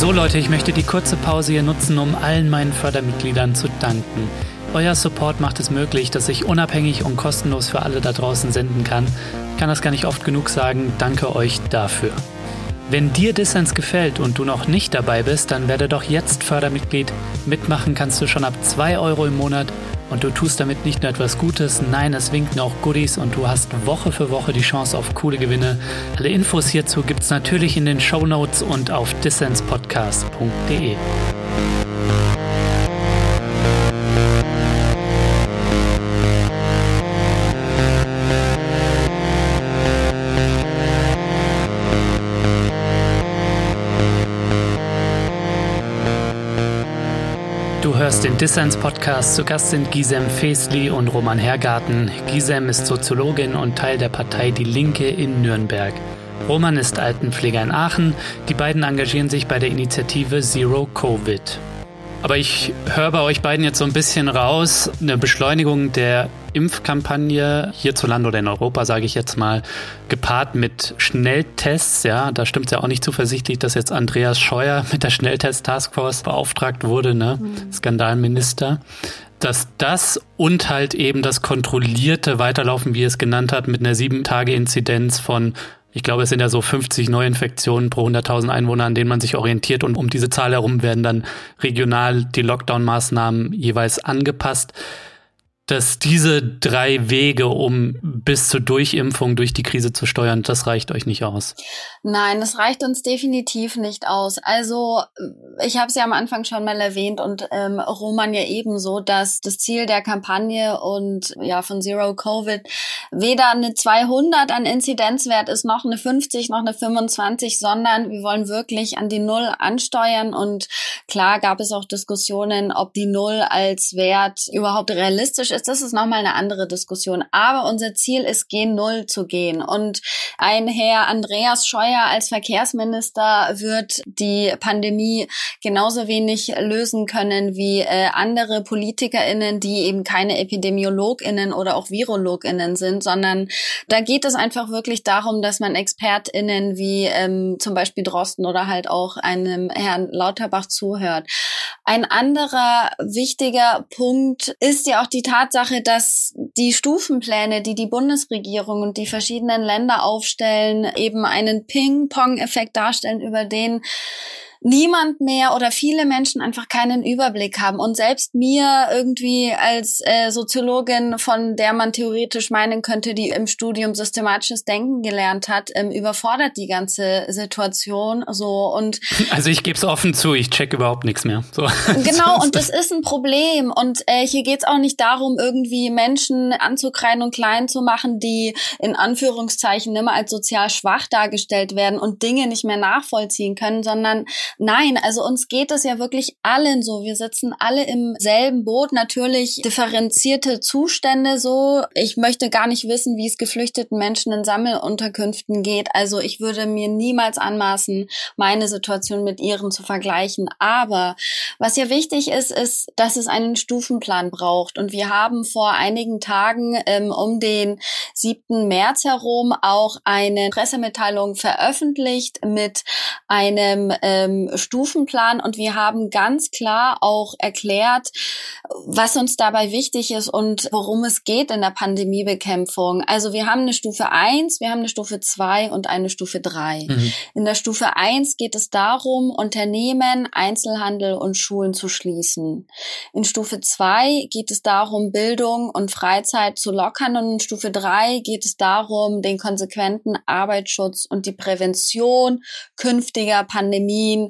So Leute, ich möchte die kurze Pause hier nutzen, um allen meinen Fördermitgliedern zu danken. Euer Support macht es möglich, dass ich unabhängig und kostenlos für alle da draußen senden kann. Ich kann das gar nicht oft genug sagen. Danke euch dafür. Wenn dir Dissens gefällt und du noch nicht dabei bist, dann werde doch jetzt Fördermitglied. Mitmachen kannst du schon ab 2 Euro im Monat und du tust damit nicht nur etwas Gutes, nein, es winken auch Goodies und du hast Woche für Woche die Chance auf coole Gewinne. Alle Infos hierzu gibt es natürlich in den Show Notes und auf dissenspodcast.de. hörst den Dissens Podcast. Zu Gast sind Gisem Fesli und Roman Hergarten. Gisem ist Soziologin und Teil der Partei Die Linke in Nürnberg. Roman ist Altenpfleger in Aachen. Die beiden engagieren sich bei der Initiative Zero Covid. Aber ich höre bei euch beiden jetzt so ein bisschen raus, eine Beschleunigung der Impfkampagne hierzulande oder in Europa, sage ich jetzt mal, gepaart mit Schnelltests. Ja, da stimmt ja auch nicht zuversichtlich, dass jetzt Andreas Scheuer mit der Schnelltest-Taskforce beauftragt wurde, ne? Mhm. Skandalminister dass das und halt eben das kontrollierte Weiterlaufen, wie es genannt hat, mit einer sieben Tage Inzidenz von ich glaube, es sind ja so 50 Neuinfektionen pro 100.000 Einwohner, an denen man sich orientiert. Und um diese Zahl herum werden dann regional die Lockdown-Maßnahmen jeweils angepasst dass diese drei Wege, um bis zur Durchimpfung durch die Krise zu steuern, das reicht euch nicht aus? Nein, das reicht uns definitiv nicht aus. Also ich habe es ja am Anfang schon mal erwähnt und ähm, Roman ja ebenso, dass das Ziel der Kampagne und ja von Zero Covid weder eine 200 an Inzidenzwert ist, noch eine 50, noch eine 25, sondern wir wollen wirklich an die Null ansteuern und klar gab es auch Diskussionen, ob die Null als Wert überhaupt realistisch ist ist, das ist nochmal eine andere Diskussion. Aber unser Ziel ist, gen Null zu gehen. Und ein Herr Andreas Scheuer als Verkehrsminister wird die Pandemie genauso wenig lösen können wie äh, andere PolitikerInnen, die eben keine EpidemiologInnen oder auch VirologInnen sind, sondern da geht es einfach wirklich darum, dass man ExpertInnen wie ähm, zum Beispiel Drosten oder halt auch einem Herrn Lauterbach zuhört. Ein anderer wichtiger Punkt ist ja auch die Tatsache, Tatsache, dass die Stufenpläne, die die Bundesregierung und die verschiedenen Länder aufstellen, eben einen Ping-Pong-Effekt darstellen, über den niemand mehr oder viele Menschen einfach keinen Überblick haben. Und selbst mir irgendwie als äh, Soziologin, von der man theoretisch meinen könnte, die im Studium systematisches Denken gelernt hat, ähm, überfordert die ganze Situation so und also ich gebe es offen zu, ich check überhaupt nichts mehr. So. Genau und das ist ein Problem und äh, hier geht es auch nicht darum, irgendwie Menschen anzukreien und klein zu machen, die in Anführungszeichen immer als sozial schwach dargestellt werden und Dinge nicht mehr nachvollziehen können, sondern Nein, also uns geht es ja wirklich allen so. Wir sitzen alle im selben Boot. Natürlich differenzierte Zustände so. Ich möchte gar nicht wissen, wie es geflüchteten Menschen in Sammelunterkünften geht. Also ich würde mir niemals anmaßen, meine Situation mit ihren zu vergleichen. Aber was ja wichtig ist, ist, dass es einen Stufenplan braucht. Und wir haben vor einigen Tagen ähm, um den 7. März herum auch eine Pressemitteilung veröffentlicht mit einem ähm, Stufenplan und wir haben ganz klar auch erklärt, was uns dabei wichtig ist und worum es geht in der Pandemiebekämpfung. Also wir haben eine Stufe 1, wir haben eine Stufe 2 und eine Stufe 3. Mhm. In der Stufe 1 geht es darum, Unternehmen, Einzelhandel und Schulen zu schließen. In Stufe 2 geht es darum, Bildung und Freizeit zu lockern und in Stufe 3 geht es darum, den konsequenten Arbeitsschutz und die Prävention künftiger Pandemien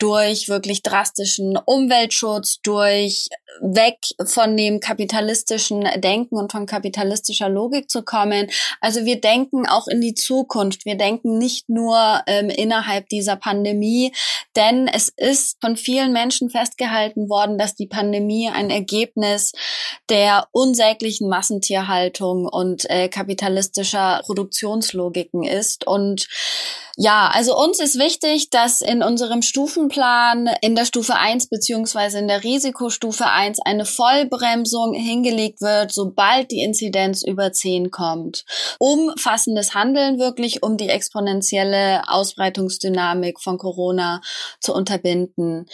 durch wirklich drastischen Umweltschutz, durch weg von dem kapitalistischen Denken und von kapitalistischer Logik zu kommen. Also wir denken auch in die Zukunft. Wir denken nicht nur ähm, innerhalb dieser Pandemie, denn es ist von vielen Menschen festgehalten worden, dass die Pandemie ein Ergebnis der unsäglichen Massentierhaltung und äh, kapitalistischer Produktionslogiken ist und ja, also uns ist wichtig, dass in unserem Stufenplan in der Stufe 1 beziehungsweise in der Risikostufe 1 eine Vollbremsung hingelegt wird, sobald die Inzidenz über 10 kommt. Umfassendes Handeln wirklich, um die exponentielle Ausbreitungsdynamik von Corona zu unterbinden.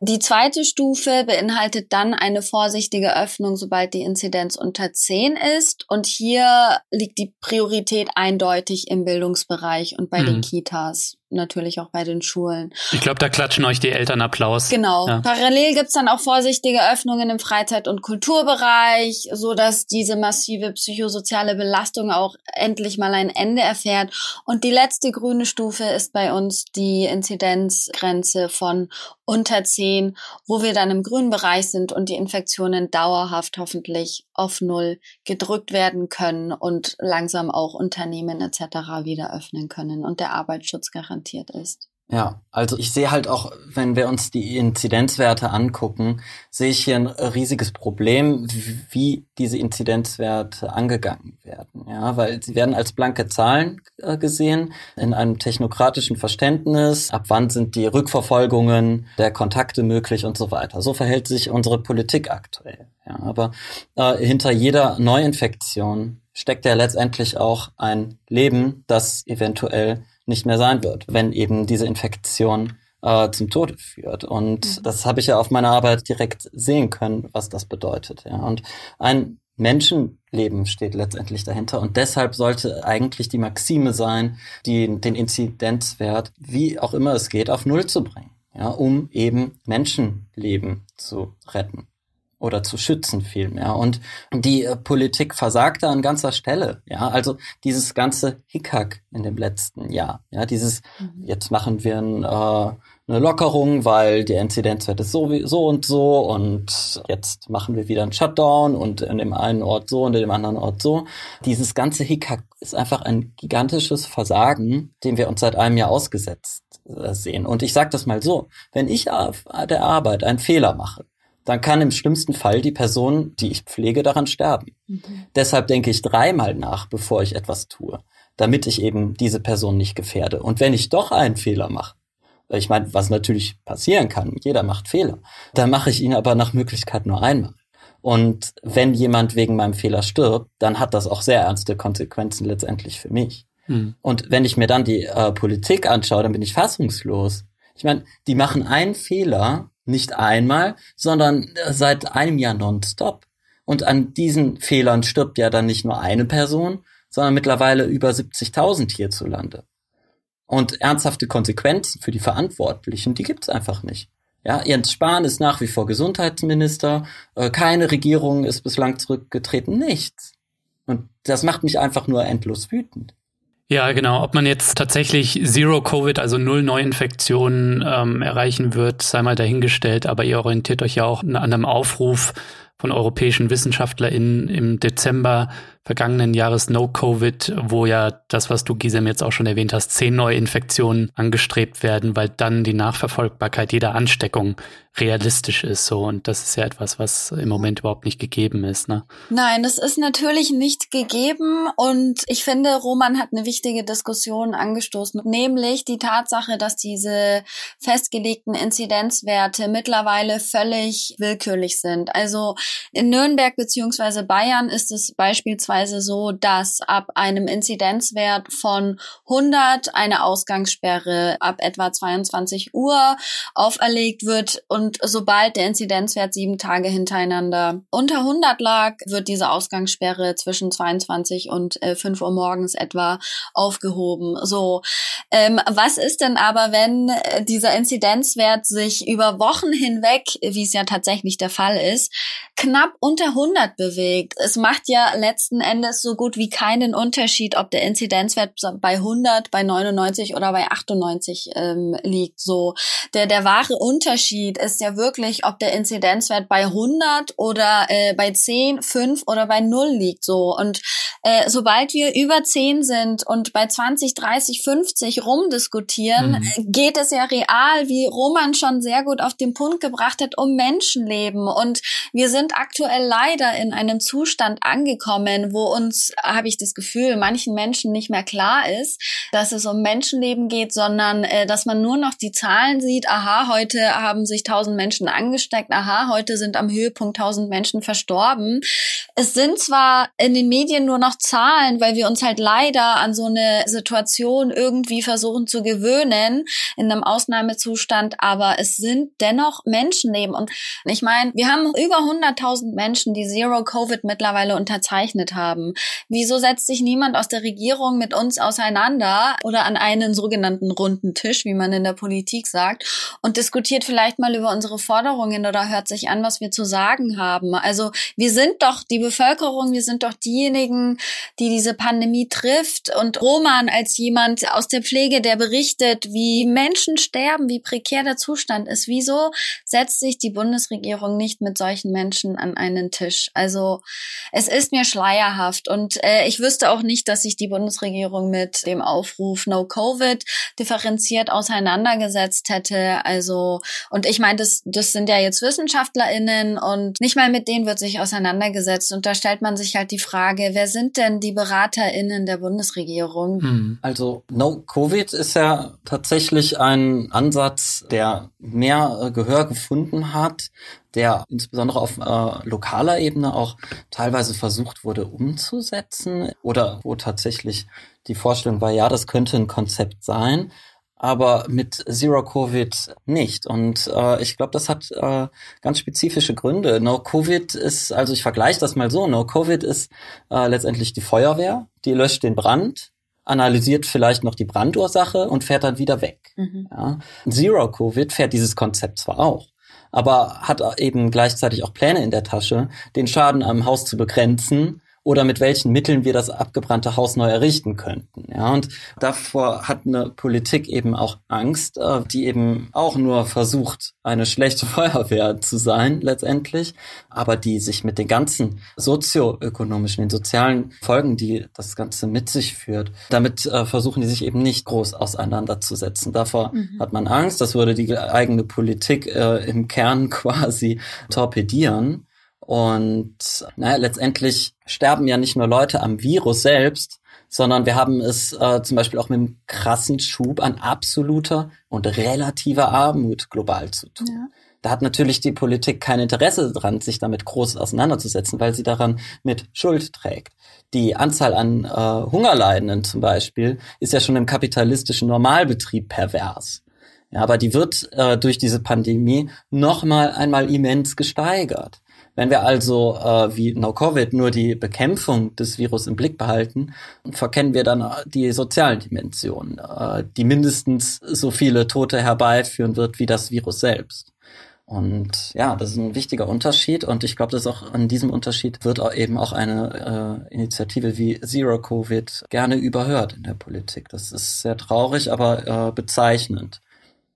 Die zweite Stufe beinhaltet dann eine vorsichtige Öffnung, sobald die Inzidenz unter 10 ist. Und hier liegt die Priorität eindeutig im Bildungsbereich und bei mhm. den Kitas. Natürlich auch bei den Schulen. Ich glaube, da klatschen euch die Eltern Applaus. Genau. Ja. Parallel gibt's dann auch vorsichtige Öffnungen im Freizeit- und Kulturbereich, so dass diese massive psychosoziale Belastung auch endlich mal ein Ende erfährt. Und die letzte grüne Stufe ist bei uns die Inzidenzgrenze von unter 10, wo wir dann im grünen Bereich sind und die Infektionen dauerhaft hoffentlich auf Null gedrückt werden können und langsam auch Unternehmen etc. wieder öffnen können und der Arbeitsschutz garantiert ist. Ja, also ich sehe halt auch, wenn wir uns die Inzidenzwerte angucken, sehe ich hier ein riesiges Problem, wie diese Inzidenzwerte angegangen werden. Ja, weil sie werden als blanke Zahlen äh, gesehen, in einem technokratischen Verständnis, ab wann sind die Rückverfolgungen der Kontakte möglich und so weiter. So verhält sich unsere Politik aktuell. Ja, aber äh, hinter jeder Neuinfektion steckt ja letztendlich auch ein Leben, das eventuell nicht mehr sein wird, wenn eben diese Infektion äh, zum Tode führt. Und mhm. das habe ich ja auf meiner Arbeit direkt sehen können, was das bedeutet. Ja. Und ein Menschenleben steht letztendlich dahinter. Und deshalb sollte eigentlich die Maxime sein, die, den Inzidenzwert, wie auch immer es geht, auf Null zu bringen. Ja, um eben Menschenleben zu retten oder zu schützen vielmehr. Und die äh, Politik versagt da an ganzer Stelle. Ja, also dieses ganze Hickhack in dem letzten Jahr. Ja, dieses, mhm. jetzt machen wir ein, äh, eine Lockerung, weil die Inzidenzwert ist so, wie, so und so und jetzt machen wir wieder einen Shutdown und in dem einen Ort so und in dem anderen Ort so. Dieses ganze Hickhack ist einfach ein gigantisches Versagen, dem wir uns seit einem Jahr ausgesetzt äh, sehen. Und ich sage das mal so, wenn ich auf der Arbeit einen Fehler mache, dann kann im schlimmsten Fall die Person, die ich pflege, daran sterben. Mhm. Deshalb denke ich dreimal nach, bevor ich etwas tue, damit ich eben diese Person nicht gefährde. Und wenn ich doch einen Fehler mache, ich meine, was natürlich passieren kann, jeder macht Fehler, dann mache ich ihn aber nach Möglichkeit nur einmal. Und wenn jemand wegen meinem Fehler stirbt, dann hat das auch sehr ernste Konsequenzen letztendlich für mich. Mhm. Und wenn ich mir dann die äh, Politik anschaue, dann bin ich fassungslos. Ich meine, die machen einen Fehler nicht einmal, sondern äh, seit einem Jahr nonstop. Und an diesen Fehlern stirbt ja dann nicht nur eine Person, sondern mittlerweile über 70.000 hierzulande. Und ernsthafte Konsequenzen für die Verantwortlichen, die gibt's einfach nicht. Ja, Jens Spahn ist nach wie vor Gesundheitsminister, äh, keine Regierung ist bislang zurückgetreten, nichts. Und das macht mich einfach nur endlos wütend. Ja, genau. Ob man jetzt tatsächlich Zero Covid, also null Neuinfektionen ähm, erreichen wird, sei mal dahingestellt. Aber ihr orientiert euch ja auch an einem Aufruf von europäischen WissenschaftlerInnen im Dezember vergangenen Jahres No-Covid, wo ja das, was du Gisem jetzt auch schon erwähnt hast, zehn neue Infektionen angestrebt werden, weil dann die Nachverfolgbarkeit jeder Ansteckung realistisch ist so und das ist ja etwas, was im Moment überhaupt nicht gegeben ist, ne? Nein, das ist natürlich nicht gegeben und ich finde, Roman hat eine wichtige Diskussion angestoßen, nämlich die Tatsache, dass diese festgelegten Inzidenzwerte mittlerweile völlig willkürlich sind. Also in Nürnberg beziehungsweise Bayern ist es beispielsweise beispielsweise so, dass ab einem Inzidenzwert von 100 eine Ausgangssperre ab etwa 22 Uhr auferlegt wird und sobald der Inzidenzwert sieben Tage hintereinander unter 100 lag, wird diese Ausgangssperre zwischen 22 und äh, 5 Uhr morgens etwa aufgehoben. So, ähm, was ist denn aber, wenn äh, dieser Inzidenzwert sich über Wochen hinweg, wie es ja tatsächlich der Fall ist, knapp unter 100 bewegt? Es macht ja letzten Endes so gut wie keinen Unterschied, ob der Inzidenzwert bei 100, bei 99 oder bei 98 ähm, liegt. So, der der wahre Unterschied ist ja wirklich, ob der Inzidenzwert bei 100 oder äh, bei 10, 5 oder bei 0 liegt. So und äh, sobald wir über 10 sind und bei 20, 30, 50 rumdiskutieren, mhm. geht es ja real, wie Roman schon sehr gut auf den Punkt gebracht hat, um Menschenleben. Und wir sind aktuell leider in einem Zustand angekommen, wo uns, habe ich das Gefühl, manchen Menschen nicht mehr klar ist, dass es um Menschenleben geht, sondern äh, dass man nur noch die Zahlen sieht, aha, heute haben sich tausend Menschen angesteckt, aha, heute sind am Höhepunkt tausend Menschen verstorben. Es sind zwar in den Medien nur noch Zahlen, weil wir uns halt leider an so eine Situation irgendwie versuchen zu gewöhnen, in einem Ausnahmezustand, aber es sind dennoch Menschenleben. Und ich meine, wir haben über 100.000 Menschen, die Zero Covid mittlerweile unterzeichnet haben. Wieso setzt sich niemand aus der Regierung mit uns auseinander oder an einen sogenannten runden Tisch, wie man in der Politik sagt, und diskutiert vielleicht mal über unsere Forderungen oder hört sich an, was wir zu sagen haben? Also wir sind doch die Bevölkerung, wir sind doch diejenigen, die diese Pandemie trifft. Und Roman als jemand aus der Pflege, der berichtet, wie Menschen sterben, wie prekär der Zustand ist. Wieso setzt sich die Bundesregierung nicht mit solchen Menschen an einen Tisch? Also es ist mir schleierhaft und äh, ich wüsste auch nicht, dass sich die Bundesregierung mit dem Aufruf No Covid differenziert auseinandergesetzt hätte. Also und ich meine, das, das sind ja jetzt WissenschaftlerInnen und nicht mal mit denen wird sich auseinandergesetzt. Und da stellt man sich halt die Frage, wer sind denn die BeraterInnen der Bundesregierung? Hm. Also No Covid ist ja tatsächlich ein Ansatz, der mehr äh, Gehör gefunden hat, der insbesondere auf äh, lokaler Ebene auch teilweise versucht wurde umzusetzen oder wo tatsächlich die Vorstellung war, ja, das könnte ein Konzept sein aber mit Zero Covid nicht. Und äh, ich glaube, das hat äh, ganz spezifische Gründe. No Covid ist, also ich vergleiche das mal so, No Covid ist äh, letztendlich die Feuerwehr, die löscht den Brand, analysiert vielleicht noch die Brandursache und fährt dann wieder weg. Mhm. Ja. Zero Covid fährt dieses Konzept zwar auch, aber hat eben gleichzeitig auch Pläne in der Tasche, den Schaden am Haus zu begrenzen oder mit welchen Mitteln wir das abgebrannte Haus neu errichten könnten. Ja, und davor hat eine Politik eben auch Angst, äh, die eben auch nur versucht, eine schlechte Feuerwehr zu sein letztendlich, aber die sich mit den ganzen sozioökonomischen, den sozialen Folgen, die das Ganze mit sich führt, damit äh, versuchen die sich eben nicht groß auseinanderzusetzen. Davor mhm. hat man Angst, das würde die eigene Politik äh, im Kern quasi torpedieren. Und naja, letztendlich sterben ja nicht nur Leute am Virus selbst, sondern wir haben es äh, zum Beispiel auch mit einem krassen Schub an absoluter und relativer Armut global zu tun. Ja. Da hat natürlich die Politik kein Interesse dran, sich damit groß auseinanderzusetzen, weil sie daran mit Schuld trägt. Die Anzahl an äh, Hungerleidenden zum Beispiel ist ja schon im kapitalistischen Normalbetrieb pervers. Ja, aber die wird äh, durch diese Pandemie noch mal einmal immens gesteigert. Wenn wir also äh, wie No-Covid nur die Bekämpfung des Virus im Blick behalten, verkennen wir dann die sozialen Dimensionen, äh, die mindestens so viele Tote herbeiführen wird wie das Virus selbst. Und ja, das ist ein wichtiger Unterschied und ich glaube, dass auch an diesem Unterschied wird auch eben auch eine äh, Initiative wie Zero Covid gerne überhört in der Politik. Das ist sehr traurig, aber äh, bezeichnend.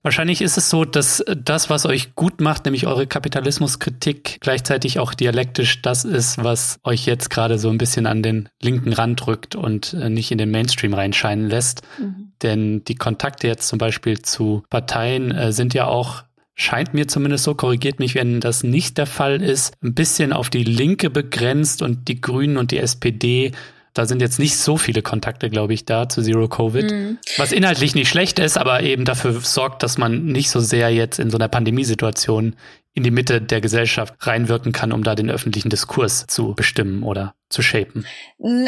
Wahrscheinlich ist es so, dass das, was euch gut macht, nämlich eure Kapitalismuskritik, gleichzeitig auch dialektisch das ist, was euch jetzt gerade so ein bisschen an den linken Rand rückt und äh, nicht in den Mainstream reinscheinen lässt. Mhm. Denn die Kontakte jetzt zum Beispiel zu Parteien äh, sind ja auch scheint mir zumindest so, korrigiert mich, wenn das nicht der Fall ist, ein bisschen auf die Linke begrenzt und die Grünen und die SPD da sind jetzt nicht so viele Kontakte, glaube ich, da zu Zero Covid. Mhm. Was inhaltlich nicht schlecht ist, aber eben dafür sorgt, dass man nicht so sehr jetzt in so einer Pandemiesituation in die Mitte der Gesellschaft reinwirken kann, um da den öffentlichen Diskurs zu bestimmen oder zu shapen?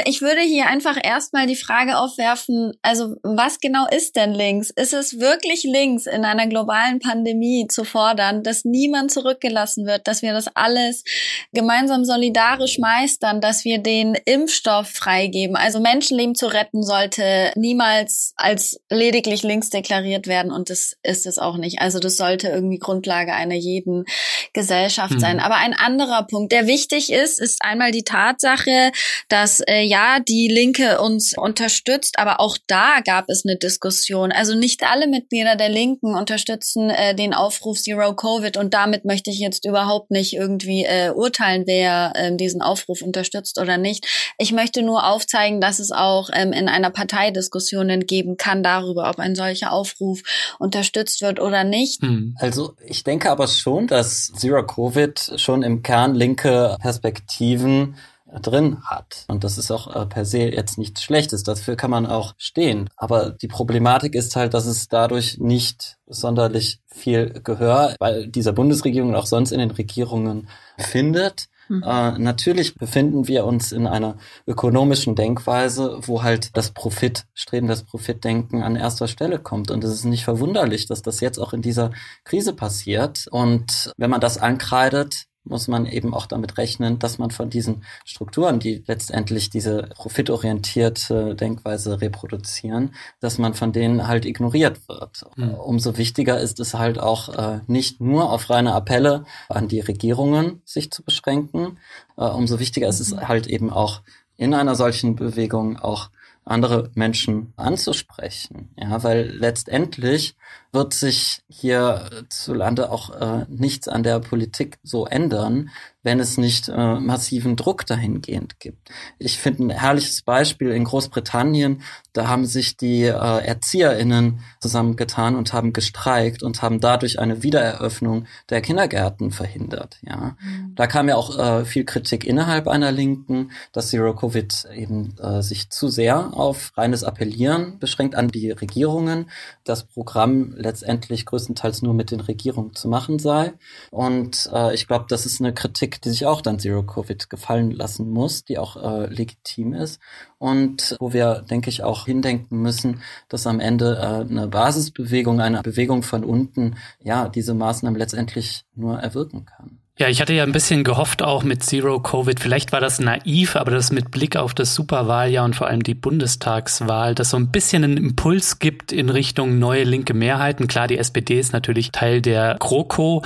Ich würde hier einfach erstmal die Frage aufwerfen, also was genau ist denn links? Ist es wirklich links in einer globalen Pandemie zu fordern, dass niemand zurückgelassen wird, dass wir das alles gemeinsam solidarisch meistern, dass wir den Impfstoff freigeben? Also Menschenleben zu retten sollte niemals als lediglich links deklariert werden und das ist es auch nicht. Also das sollte irgendwie Grundlage einer jeden Gesellschaft sein. Aber ein anderer Punkt, der wichtig ist, ist einmal die Tatsache, dass äh, ja die Linke uns unterstützt, aber auch da gab es eine Diskussion. Also nicht alle Mitglieder der Linken unterstützen äh, den Aufruf Zero Covid und damit möchte ich jetzt überhaupt nicht irgendwie äh, urteilen, wer äh, diesen Aufruf unterstützt oder nicht. Ich möchte nur aufzeigen, dass es auch ähm, in einer Partei Diskussionen geben kann darüber, ob ein solcher Aufruf unterstützt wird oder nicht. Hm. Also ich denke aber schon, dass Zero Covid schon im Kern linke Perspektiven drin hat. Und das ist auch äh, per se jetzt nichts Schlechtes. Dafür kann man auch stehen. Aber die Problematik ist halt, dass es dadurch nicht sonderlich viel Gehör bei dieser Bundesregierung und auch sonst in den Regierungen findet. Mhm. Äh, natürlich befinden wir uns in einer ökonomischen Denkweise, wo halt das Profitstreben, das Profitdenken an erster Stelle kommt. Und es ist nicht verwunderlich, dass das jetzt auch in dieser Krise passiert. Und wenn man das ankreidet, muss man eben auch damit rechnen, dass man von diesen Strukturen, die letztendlich diese profitorientierte Denkweise reproduzieren, dass man von denen halt ignoriert wird. Mhm. Umso wichtiger ist es halt auch äh, nicht nur auf reine Appelle an die Regierungen sich zu beschränken, äh, umso wichtiger ist es hm. halt eben auch in einer solchen Bewegung auch andere Menschen anzusprechen. Ja, weil letztendlich wird sich hierzulande auch äh, nichts an der Politik so ändern, wenn es nicht äh, massiven Druck dahingehend gibt. Ich finde ein herrliches Beispiel in Großbritannien, da haben sich die äh, ErzieherInnen zusammengetan und haben gestreikt und haben dadurch eine Wiedereröffnung der Kindergärten verhindert. Ja, mhm. Da kam ja auch äh, viel Kritik innerhalb einer Linken, dass Zero Covid eben äh, sich zu sehr auf reines Appellieren beschränkt an die Regierungen. Das Programm letztendlich größtenteils nur mit den Regierungen zu machen sei. Und äh, ich glaube, das ist eine Kritik, die sich auch dann Zero Covid gefallen lassen muss, die auch äh, legitim ist. Und wo wir, denke ich, auch hindenken müssen, dass am Ende äh, eine Basisbewegung, eine Bewegung von unten, ja, diese Maßnahmen letztendlich nur erwirken kann. Ja, ich hatte ja ein bisschen gehofft auch mit Zero Covid. Vielleicht war das naiv, aber das mit Blick auf das Superwahljahr und vor allem die Bundestagswahl, das so ein bisschen einen Impuls gibt in Richtung neue linke Mehrheiten. Klar, die SPD ist natürlich Teil der GroKo,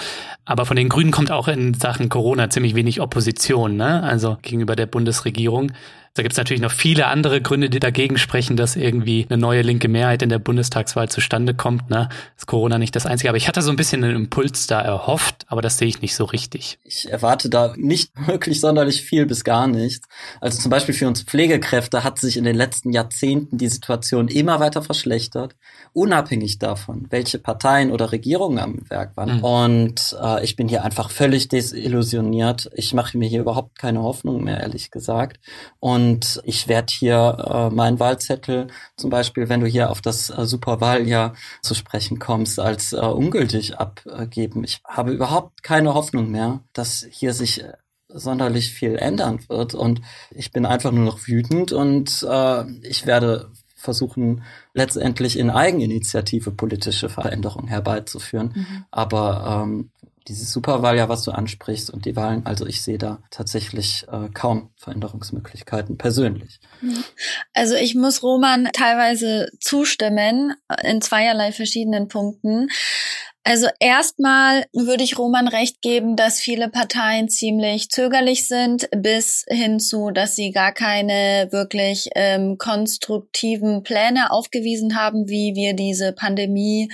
aber von den Grünen kommt auch in Sachen Corona ziemlich wenig Opposition, ne? Also gegenüber der Bundesregierung. Da gibt es natürlich noch viele andere Gründe, die dagegen sprechen, dass irgendwie eine neue linke Mehrheit in der Bundestagswahl zustande kommt. Ne? Ist Corona nicht das Einzige. Aber ich hatte so ein bisschen einen Impuls da erhofft, aber das sehe ich nicht so richtig. Ich erwarte da nicht wirklich sonderlich viel bis gar nichts. Also zum Beispiel für uns Pflegekräfte hat sich in den letzten Jahrzehnten die Situation immer weiter verschlechtert, unabhängig davon, welche Parteien oder Regierungen am Werk waren. Mhm. Und äh, ich bin hier einfach völlig desillusioniert. Ich mache mir hier überhaupt keine Hoffnung mehr, ehrlich gesagt. Und und ich werde hier äh, meinen Wahlzettel, zum Beispiel, wenn du hier auf das äh, Superwahljahr zu sprechen kommst, als äh, ungültig abgeben. Ich habe überhaupt keine Hoffnung mehr, dass hier sich äh, sonderlich viel ändern wird. Und ich bin einfach nur noch wütend und äh, ich werde versuchen, letztendlich in Eigeninitiative politische Veränderungen herbeizuführen. Mhm. Aber ähm, dieses Superwahljahr, was du ansprichst und die Wahlen, also ich sehe da tatsächlich äh, kaum Veränderungsmöglichkeiten persönlich. Also ich muss Roman teilweise zustimmen in zweierlei verschiedenen Punkten. Also erstmal würde ich Roman recht geben, dass viele Parteien ziemlich zögerlich sind, bis hin zu, dass sie gar keine wirklich ähm, konstruktiven Pläne aufgewiesen haben, wie wir diese Pandemie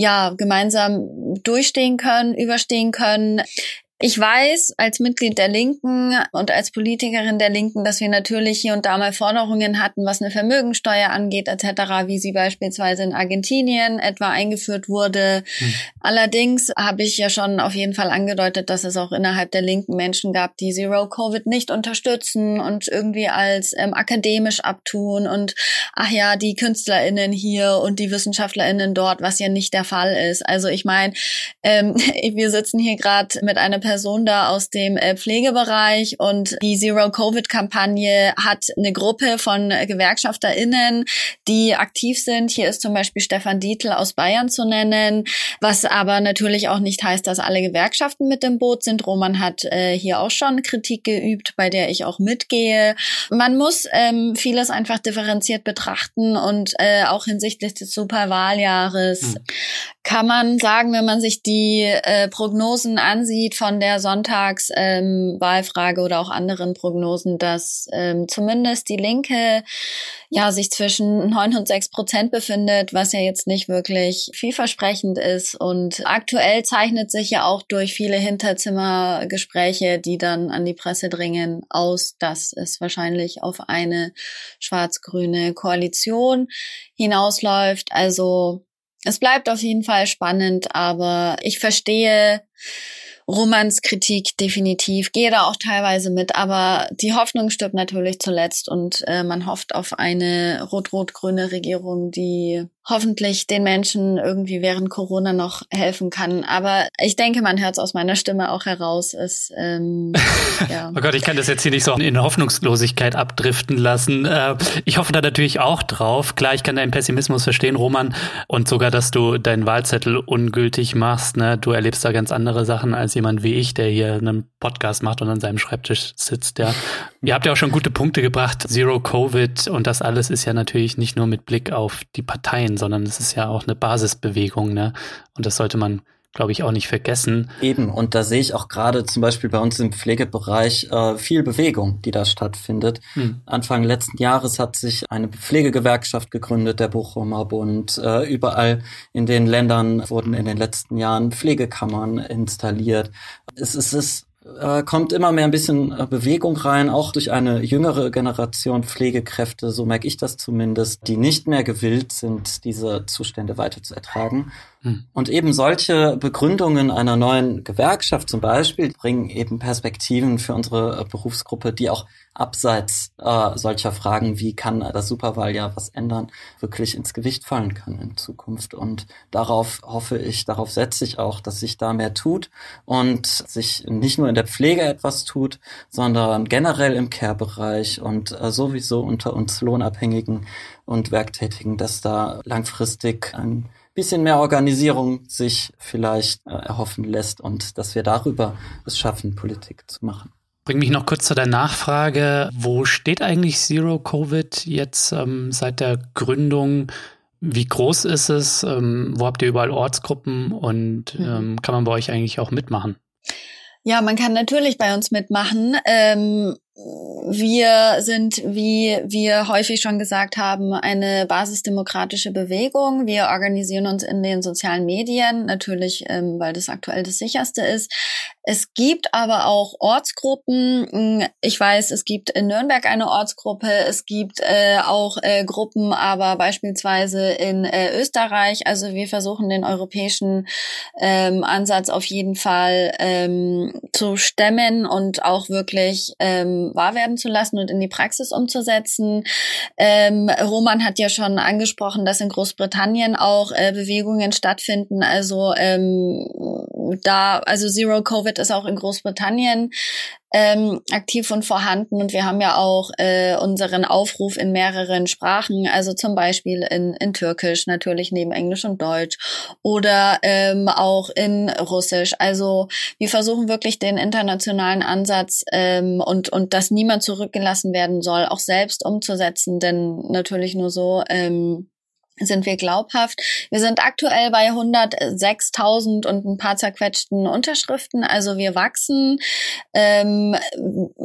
ja gemeinsam durchstehen können, überstehen können. Ich weiß als Mitglied der Linken und als Politikerin der Linken, dass wir natürlich hier und da mal Forderungen hatten, was eine Vermögensteuer angeht etc., wie sie beispielsweise in Argentinien etwa eingeführt wurde. Hm. Allerdings habe ich ja schon auf jeden Fall angedeutet, dass es auch innerhalb der Linken Menschen gab, die Zero Covid nicht unterstützen und irgendwie als ähm, akademisch abtun und ach ja, die Künstlerinnen hier und die Wissenschaftlerinnen dort, was ja nicht der Fall ist. Also ich meine, ähm, wir sitzen hier gerade mit einer Person da aus dem äh, Pflegebereich und die Zero-Covid-Kampagne hat eine Gruppe von GewerkschafterInnen, die aktiv sind. Hier ist zum Beispiel Stefan Dietl aus Bayern zu nennen, was aber natürlich auch nicht heißt, dass alle Gewerkschaften mit dem Boot sind. Roman hat äh, hier auch schon Kritik geübt, bei der ich auch mitgehe. Man muss ähm, vieles einfach differenziert betrachten und äh, auch hinsichtlich des Superwahljahres hm. Kann man sagen, wenn man sich die äh, Prognosen ansieht von der Sonntagswahlfrage ähm, oder auch anderen Prognosen, dass ähm, zumindest die Linke ja sich zwischen neun und sechs Prozent befindet, was ja jetzt nicht wirklich vielversprechend ist. Und aktuell zeichnet sich ja auch durch viele Hinterzimmergespräche, die dann an die Presse dringen, aus, dass es wahrscheinlich auf eine schwarz-grüne Koalition hinausläuft. Also es bleibt auf jeden Fall spannend, aber ich verstehe, Romanskritik definitiv, gehe da auch teilweise mit, aber die Hoffnung stirbt natürlich zuletzt und äh, man hofft auf eine rot-rot-grüne Regierung, die hoffentlich den Menschen irgendwie während Corona noch helfen kann. Aber ich denke, man hört es aus meiner Stimme auch heraus. Ist, ähm, ja. oh Gott, ich kann das jetzt hier nicht so in Hoffnungslosigkeit abdriften lassen. Äh, ich hoffe da natürlich auch drauf. Klar, ich kann deinen Pessimismus verstehen, Roman, und sogar, dass du deinen Wahlzettel ungültig machst. Ne? Du erlebst da ganz andere Sachen als jemand wie ich, der hier einen Podcast macht und an seinem Schreibtisch sitzt. Ja. Ihr habt ja auch schon gute Punkte gebracht. Zero Covid und das alles ist ja natürlich nicht nur mit Blick auf die Parteien, sondern es ist ja auch eine Basisbewegung, ne? Und das sollte man glaube ich, auch nicht vergessen. Eben, und da sehe ich auch gerade zum Beispiel bei uns im Pflegebereich äh, viel Bewegung, die da stattfindet. Hm. Anfang letzten Jahres hat sich eine Pflegegewerkschaft gegründet, der Bochumer Bund. Äh, überall in den Ländern wurden in den letzten Jahren Pflegekammern installiert. Es, es ist äh, kommt immer mehr ein bisschen äh, Bewegung rein, auch durch eine jüngere Generation Pflegekräfte, so merke ich das zumindest, die nicht mehr gewillt sind, diese Zustände weiter zu ertragen. Hm. Und eben solche Begründungen einer neuen Gewerkschaft zum Beispiel bringen eben Perspektiven für unsere äh, Berufsgruppe, die auch abseits äh, solcher Fragen, wie kann das Superwahljahr was ändern, wirklich ins Gewicht fallen kann in Zukunft. Und darauf hoffe ich, darauf setze ich auch, dass sich da mehr tut und sich nicht nur in der Pflege etwas tut, sondern generell im Care-Bereich und äh, sowieso unter uns Lohnabhängigen und Werktätigen, dass da langfristig ein bisschen mehr Organisierung sich vielleicht äh, erhoffen lässt und dass wir darüber es schaffen, Politik zu machen. Bring mich noch kurz zu der Nachfrage. Wo steht eigentlich Zero Covid jetzt ähm, seit der Gründung? Wie groß ist es? Ähm, wo habt ihr überall Ortsgruppen und mhm. ähm, kann man bei euch eigentlich auch mitmachen? Ja, man kann natürlich bei uns mitmachen. Ähm, wir sind, wie wir häufig schon gesagt haben, eine basisdemokratische Bewegung. Wir organisieren uns in den sozialen Medien, natürlich, ähm, weil das aktuell das sicherste ist. Es gibt aber auch Ortsgruppen. Ich weiß, es gibt in Nürnberg eine Ortsgruppe. Es gibt äh, auch äh, Gruppen, aber beispielsweise in äh, Österreich. Also wir versuchen den europäischen ähm, Ansatz auf jeden Fall ähm, zu stemmen und auch wirklich ähm, wahr werden zu lassen und in die Praxis umzusetzen. Ähm, Roman hat ja schon angesprochen, dass in Großbritannien auch äh, Bewegungen stattfinden. Also ähm, da, also Zero Covid ist auch in Großbritannien ähm, aktiv und vorhanden. Und wir haben ja auch äh, unseren Aufruf in mehreren Sprachen, also zum Beispiel in, in Türkisch, natürlich neben Englisch und Deutsch oder ähm, auch in Russisch. Also wir versuchen wirklich den internationalen Ansatz ähm, und, und dass niemand zurückgelassen werden soll, auch selbst umzusetzen, denn natürlich nur so ähm, sind wir glaubhaft. Wir sind aktuell bei 106.000 und ein paar zerquetschten Unterschriften. Also wir wachsen. Ähm,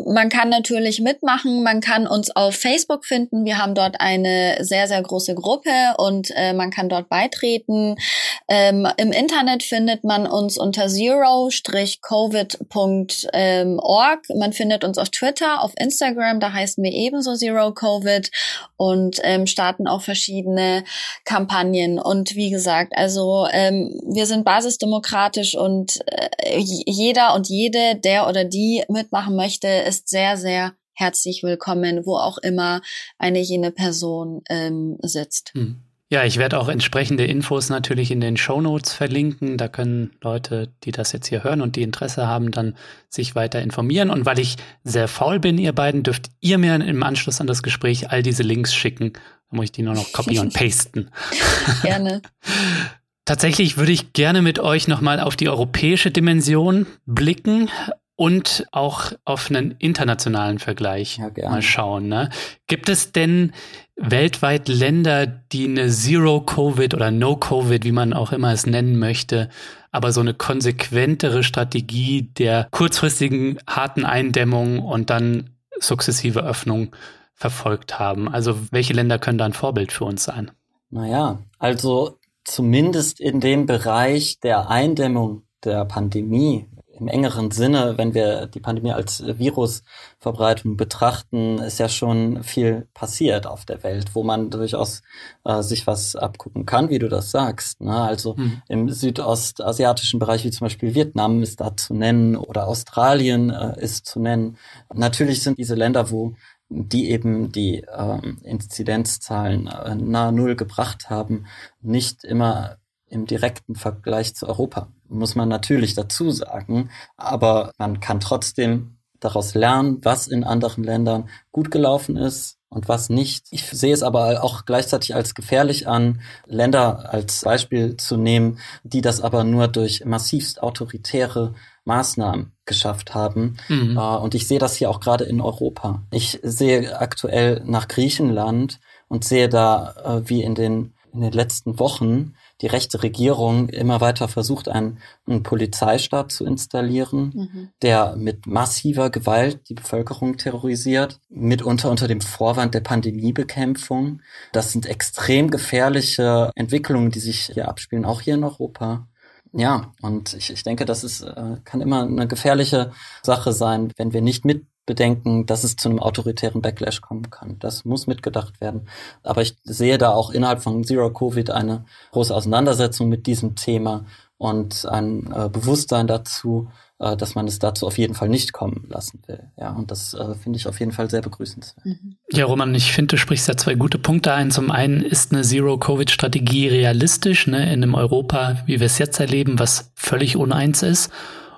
man kann natürlich mitmachen, man kann uns auf Facebook finden. Wir haben dort eine sehr, sehr große Gruppe und äh, man kann dort beitreten. Ähm, Im Internet findet man uns unter zero-covid.org. Man findet uns auf Twitter, auf Instagram, da heißen wir ebenso Zero Covid und ähm, starten auch verschiedene Kampagnen. Und wie gesagt, also ähm, wir sind basisdemokratisch und äh, jeder und jede, der oder die mitmachen möchte, ist sehr, sehr herzlich willkommen, wo auch immer eine jene Person ähm, sitzt. Hm. Ja, ich werde auch entsprechende Infos natürlich in den Show Notes verlinken. Da können Leute, die das jetzt hier hören und die Interesse haben, dann sich weiter informieren. Und weil ich sehr faul bin, ihr beiden, dürft ihr mir im Anschluss an das Gespräch all diese Links schicken. Da muss ich die nur noch copy und pasten. Gerne. Tatsächlich würde ich gerne mit euch nochmal auf die europäische Dimension blicken und auch auf einen internationalen Vergleich ja, mal schauen. Ne? Gibt es denn weltweit Länder, die eine Zero-Covid oder No-Covid, wie man auch immer es nennen möchte, aber so eine konsequentere Strategie der kurzfristigen harten Eindämmung und dann sukzessive Öffnung verfolgt haben? Also welche Länder können da ein Vorbild für uns sein? Naja, also zumindest in dem Bereich der Eindämmung der Pandemie im engeren Sinne, wenn wir die Pandemie als Virusverbreitung betrachten, ist ja schon viel passiert auf der Welt, wo man durchaus äh, sich was abgucken kann, wie du das sagst. Ne? Also hm. im südostasiatischen Bereich, wie zum Beispiel Vietnam ist da zu nennen oder Australien äh, ist zu nennen. Natürlich sind diese Länder, wo die eben die ähm, Inzidenzzahlen äh, nahe Null gebracht haben, nicht immer im direkten Vergleich zu Europa, muss man natürlich dazu sagen. Aber man kann trotzdem daraus lernen, was in anderen Ländern gut gelaufen ist und was nicht. Ich sehe es aber auch gleichzeitig als gefährlich an, Länder als Beispiel zu nehmen, die das aber nur durch massivst autoritäre Maßnahmen geschafft haben. Mhm. Äh, und ich sehe das hier auch gerade in Europa. Ich sehe aktuell nach Griechenland und sehe da, äh, wie in den, in den letzten Wochen die rechte Regierung immer weiter versucht, einen, einen Polizeistaat zu installieren, mhm. der mit massiver Gewalt die Bevölkerung terrorisiert, mitunter unter dem Vorwand der Pandemiebekämpfung. Das sind extrem gefährliche Entwicklungen, die sich hier abspielen, auch hier in Europa. Ja, und ich, ich denke, das ist, äh, kann immer eine gefährliche Sache sein, wenn wir nicht mit bedenken, dass es zu einem autoritären Backlash kommen kann. Das muss mitgedacht werden. Aber ich sehe da auch innerhalb von Zero Covid eine große Auseinandersetzung mit diesem Thema und ein äh, Bewusstsein dazu, äh, dass man es dazu auf jeden Fall nicht kommen lassen will. Ja, und das äh, finde ich auf jeden Fall sehr begrüßenswert. Mhm. Ja, Roman, ich finde, du sprichst da zwei gute Punkte ein. Zum einen ist eine Zero-Covid-Strategie realistisch, ne, in einem Europa, wie wir es jetzt erleben, was völlig uneins ist.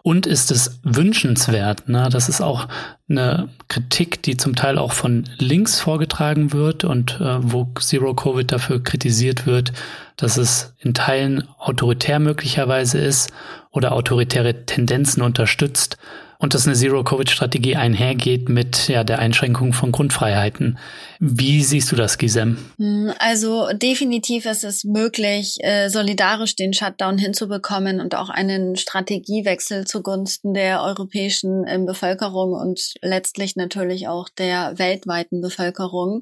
Und ist es wünschenswert? Ne? Das ist auch eine Kritik, die zum Teil auch von links vorgetragen wird und äh, wo Zero Covid dafür kritisiert wird, dass es in Teilen autoritär möglicherweise ist oder autoritäre Tendenzen unterstützt und dass eine Zero-Covid-Strategie einhergeht mit ja, der Einschränkung von Grundfreiheiten. Wie siehst du das, Gisem? Hm, also definitiv ist es möglich, äh, solidarisch den Shutdown hinzubekommen und auch einen Strategiewechsel zugunsten der europäischen ähm, Bevölkerung und letztlich natürlich auch der weltweiten Bevölkerung.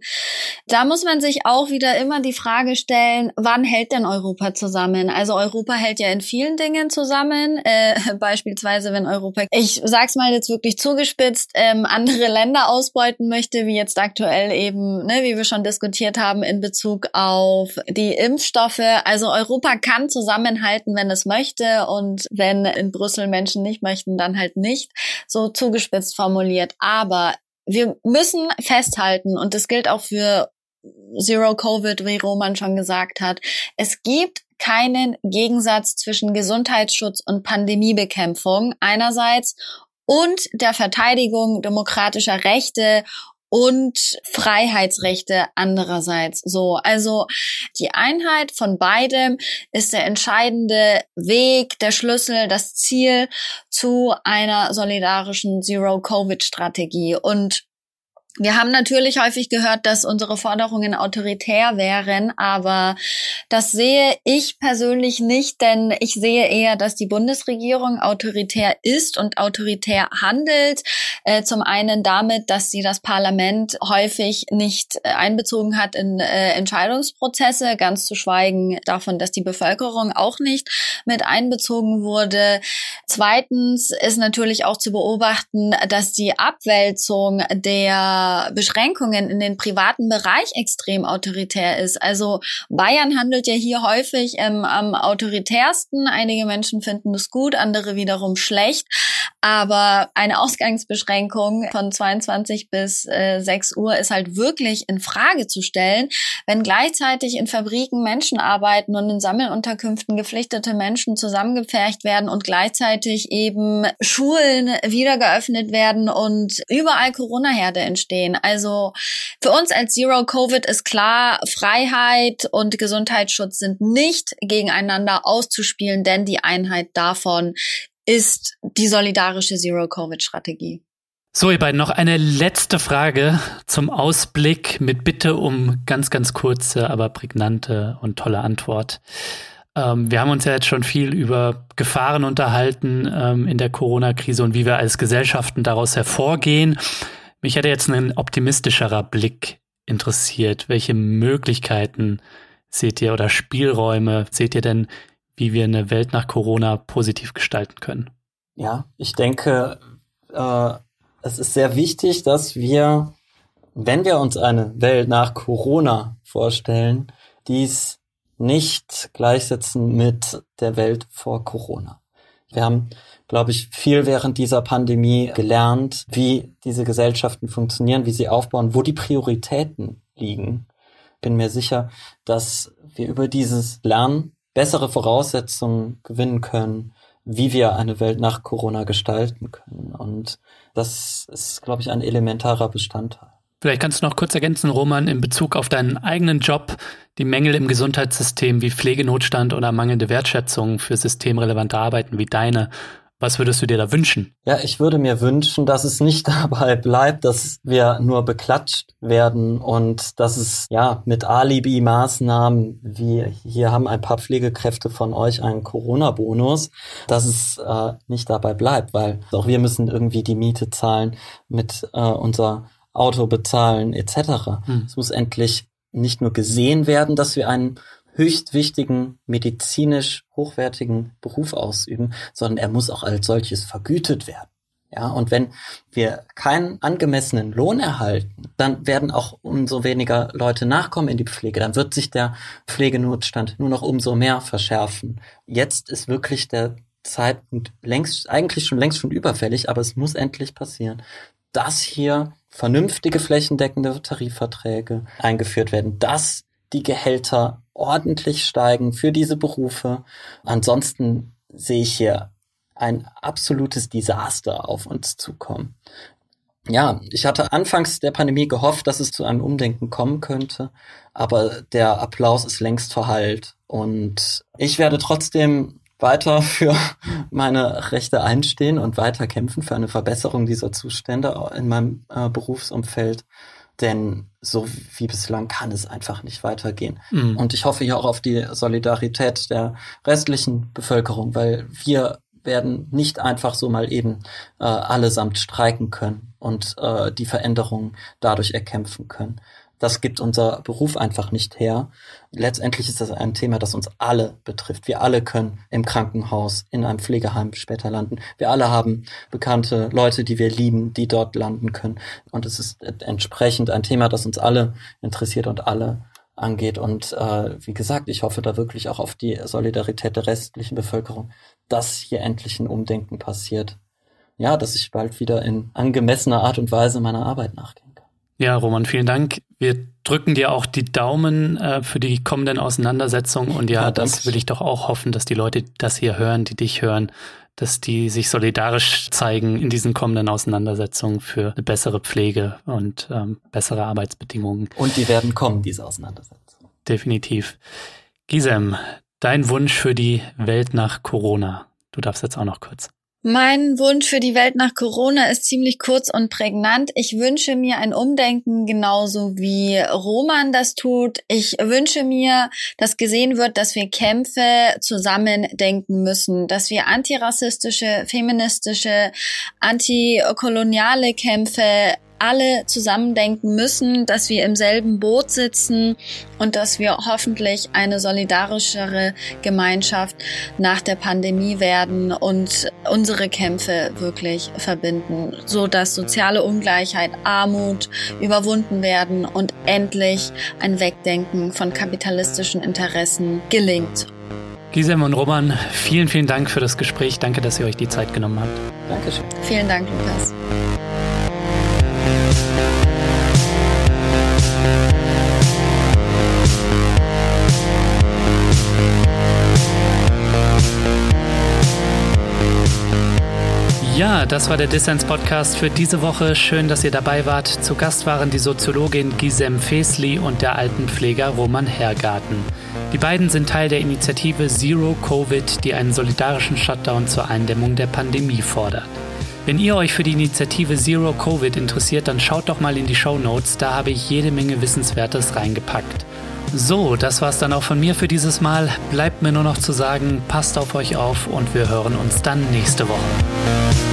Da muss man sich auch wieder immer die Frage stellen, wann hält denn Europa zusammen? Also Europa hält ja in vielen Dingen zusammen, äh, beispielsweise wenn Europa, ich sag's mal jetzt wirklich zugespitzt, ähm, andere Länder ausbeuten möchte, wie jetzt aktuell eben ne, wie wir schon diskutiert haben, in Bezug auf die Impfstoffe. Also Europa kann zusammenhalten, wenn es möchte und wenn in Brüssel Menschen nicht möchten, dann halt nicht. So zugespitzt formuliert. Aber wir müssen festhalten, und das gilt auch für Zero Covid, wie Roman schon gesagt hat, es gibt keinen Gegensatz zwischen Gesundheitsschutz und Pandemiebekämpfung einerseits und der Verteidigung demokratischer Rechte und Freiheitsrechte andererseits. So, also die Einheit von beidem ist der entscheidende Weg, der Schlüssel, das Ziel zu einer solidarischen Zero-Covid-Strategie. Und Wir haben natürlich häufig gehört, dass unsere Forderungen autoritär wären, aber das sehe ich persönlich nicht, denn ich sehe eher, dass die Bundesregierung autoritär ist und autoritär handelt. Äh, zum einen damit, dass sie das Parlament häufig nicht äh, einbezogen hat in äh, Entscheidungsprozesse, ganz zu schweigen davon, dass die Bevölkerung auch nicht mit einbezogen wurde. Zweitens ist natürlich auch zu beobachten, dass die Abwälzung der Beschränkungen in den privaten Bereich extrem autoritär ist. Also Bayern handelt ja hier häufig ähm, am autoritärsten. Einige Menschen finden das gut, andere wiederum schlecht. Aber eine Ausgangsbeschränkung von 22 bis äh, 6 Uhr ist halt wirklich in Frage zu stellen, wenn gleichzeitig in Fabriken Menschen arbeiten und in Sammelunterkünften gepflichtete Menschen zusammengepfercht werden und gleichzeitig eben Schulen wieder geöffnet werden und überall Corona-Herde entstehen. Also für uns als Zero Covid ist klar, Freiheit und Gesundheitsschutz sind nicht gegeneinander auszuspielen, denn die Einheit davon ist die solidarische Zero-Covid-Strategie. So, ihr beiden, noch eine letzte Frage zum Ausblick mit Bitte um ganz, ganz kurze, aber prägnante und tolle Antwort. Ähm, wir haben uns ja jetzt schon viel über Gefahren unterhalten ähm, in der Corona-Krise und wie wir als Gesellschaften daraus hervorgehen. Mich hätte jetzt ein optimistischerer Blick interessiert. Welche Möglichkeiten seht ihr oder Spielräume seht ihr denn, wie wir eine Welt nach Corona positiv gestalten können? Ja, ich denke, äh, es ist sehr wichtig, dass wir, wenn wir uns eine Welt nach Corona vorstellen, dies nicht gleichsetzen mit der Welt vor Corona. Wir haben, glaube ich, viel während dieser Pandemie gelernt, wie diese Gesellschaften funktionieren, wie sie aufbauen, wo die Prioritäten liegen. Bin mir sicher, dass wir über dieses Lernen bessere Voraussetzungen gewinnen können, wie wir eine Welt nach Corona gestalten können. Und das ist, glaube ich, ein elementarer Bestandteil. Vielleicht kannst du noch kurz ergänzen, Roman, in Bezug auf deinen eigenen Job, die Mängel im Gesundheitssystem wie Pflegenotstand oder mangelnde Wertschätzung für systemrelevante Arbeiten wie deine was würdest du dir da wünschen? Ja, ich würde mir wünschen, dass es nicht dabei bleibt, dass wir nur beklatscht werden und dass es ja mit Alibi-Maßnahmen, wie hier haben ein paar Pflegekräfte von euch einen Corona-Bonus, dass es äh, nicht dabei bleibt, weil auch wir müssen irgendwie die Miete zahlen, mit äh, unser Auto bezahlen etc. Hm. Es muss endlich nicht nur gesehen werden, dass wir einen höchst wichtigen, medizinisch hochwertigen Beruf ausüben, sondern er muss auch als solches vergütet werden. Ja, und wenn wir keinen angemessenen Lohn erhalten, dann werden auch umso weniger Leute nachkommen in die Pflege. Dann wird sich der Pflegenotstand nur noch umso mehr verschärfen. Jetzt ist wirklich der Zeitpunkt längst, eigentlich schon längst schon überfällig, aber es muss endlich passieren, dass hier vernünftige flächendeckende Tarifverträge eingeführt werden, dass die Gehälter ordentlich steigen für diese Berufe. Ansonsten sehe ich hier ein absolutes Desaster auf uns zukommen. Ja, ich hatte anfangs der Pandemie gehofft, dass es zu einem Umdenken kommen könnte, aber der Applaus ist längst verhallt und ich werde trotzdem weiter für meine Rechte einstehen und weiter kämpfen für eine Verbesserung dieser Zustände in meinem äh, Berufsumfeld. Denn so wie bislang kann es einfach nicht weitergehen. Mhm. Und ich hoffe hier auch auf die Solidarität der restlichen Bevölkerung, weil wir werden nicht einfach so mal eben äh, allesamt streiken können und äh, die Veränderungen dadurch erkämpfen können. Das gibt unser Beruf einfach nicht her. Letztendlich ist das ein Thema, das uns alle betrifft. Wir alle können im Krankenhaus, in einem Pflegeheim später landen. Wir alle haben bekannte Leute, die wir lieben, die dort landen können. Und es ist entsprechend ein Thema, das uns alle interessiert und alle angeht. Und äh, wie gesagt, ich hoffe da wirklich auch auf die Solidarität der restlichen Bevölkerung, dass hier endlich ein Umdenken passiert. Ja, dass ich bald wieder in angemessener Art und Weise meiner Arbeit nachgehen kann. Ja, Roman, vielen Dank. Wir drücken dir auch die Daumen äh, für die kommenden Auseinandersetzungen und ja, ja das will ich doch auch hoffen, dass die Leute das hier hören, die dich hören, dass die sich solidarisch zeigen in diesen kommenden Auseinandersetzungen für eine bessere Pflege und ähm, bessere Arbeitsbedingungen. Und die werden kommen, diese Auseinandersetzungen. Definitiv. Gisem, dein Wunsch für die Welt nach Corona. Du darfst jetzt auch noch kurz. Mein Wunsch für die Welt nach Corona ist ziemlich kurz und prägnant. Ich wünsche mir ein Umdenken genauso wie Roman das tut. Ich wünsche mir, dass gesehen wird, dass wir Kämpfe zusammen denken müssen, dass wir antirassistische, feministische, antikoloniale Kämpfe alle zusammendenken müssen, dass wir im selben Boot sitzen und dass wir hoffentlich eine solidarischere Gemeinschaft nach der Pandemie werden und unsere Kämpfe wirklich verbinden, so dass soziale Ungleichheit, Armut überwunden werden und endlich ein Wegdenken von kapitalistischen Interessen gelingt. Gisem und Roman, vielen, vielen Dank für das Gespräch. Danke, dass ihr euch die Zeit genommen habt. Dankeschön. Vielen Dank, Lukas. Ja, das war der Dissens-Podcast für diese Woche. Schön, dass ihr dabei wart. Zu Gast waren die Soziologin Gisem Fesli und der Altenpfleger Roman Hergarten. Die beiden sind Teil der Initiative Zero Covid, die einen solidarischen Shutdown zur Eindämmung der Pandemie fordert. Wenn ihr euch für die Initiative Zero Covid interessiert, dann schaut doch mal in die Show Notes, da habe ich jede Menge Wissenswertes reingepackt. So, das war's dann auch von mir für dieses Mal. Bleibt mir nur noch zu sagen, passt auf euch auf und wir hören uns dann nächste Woche.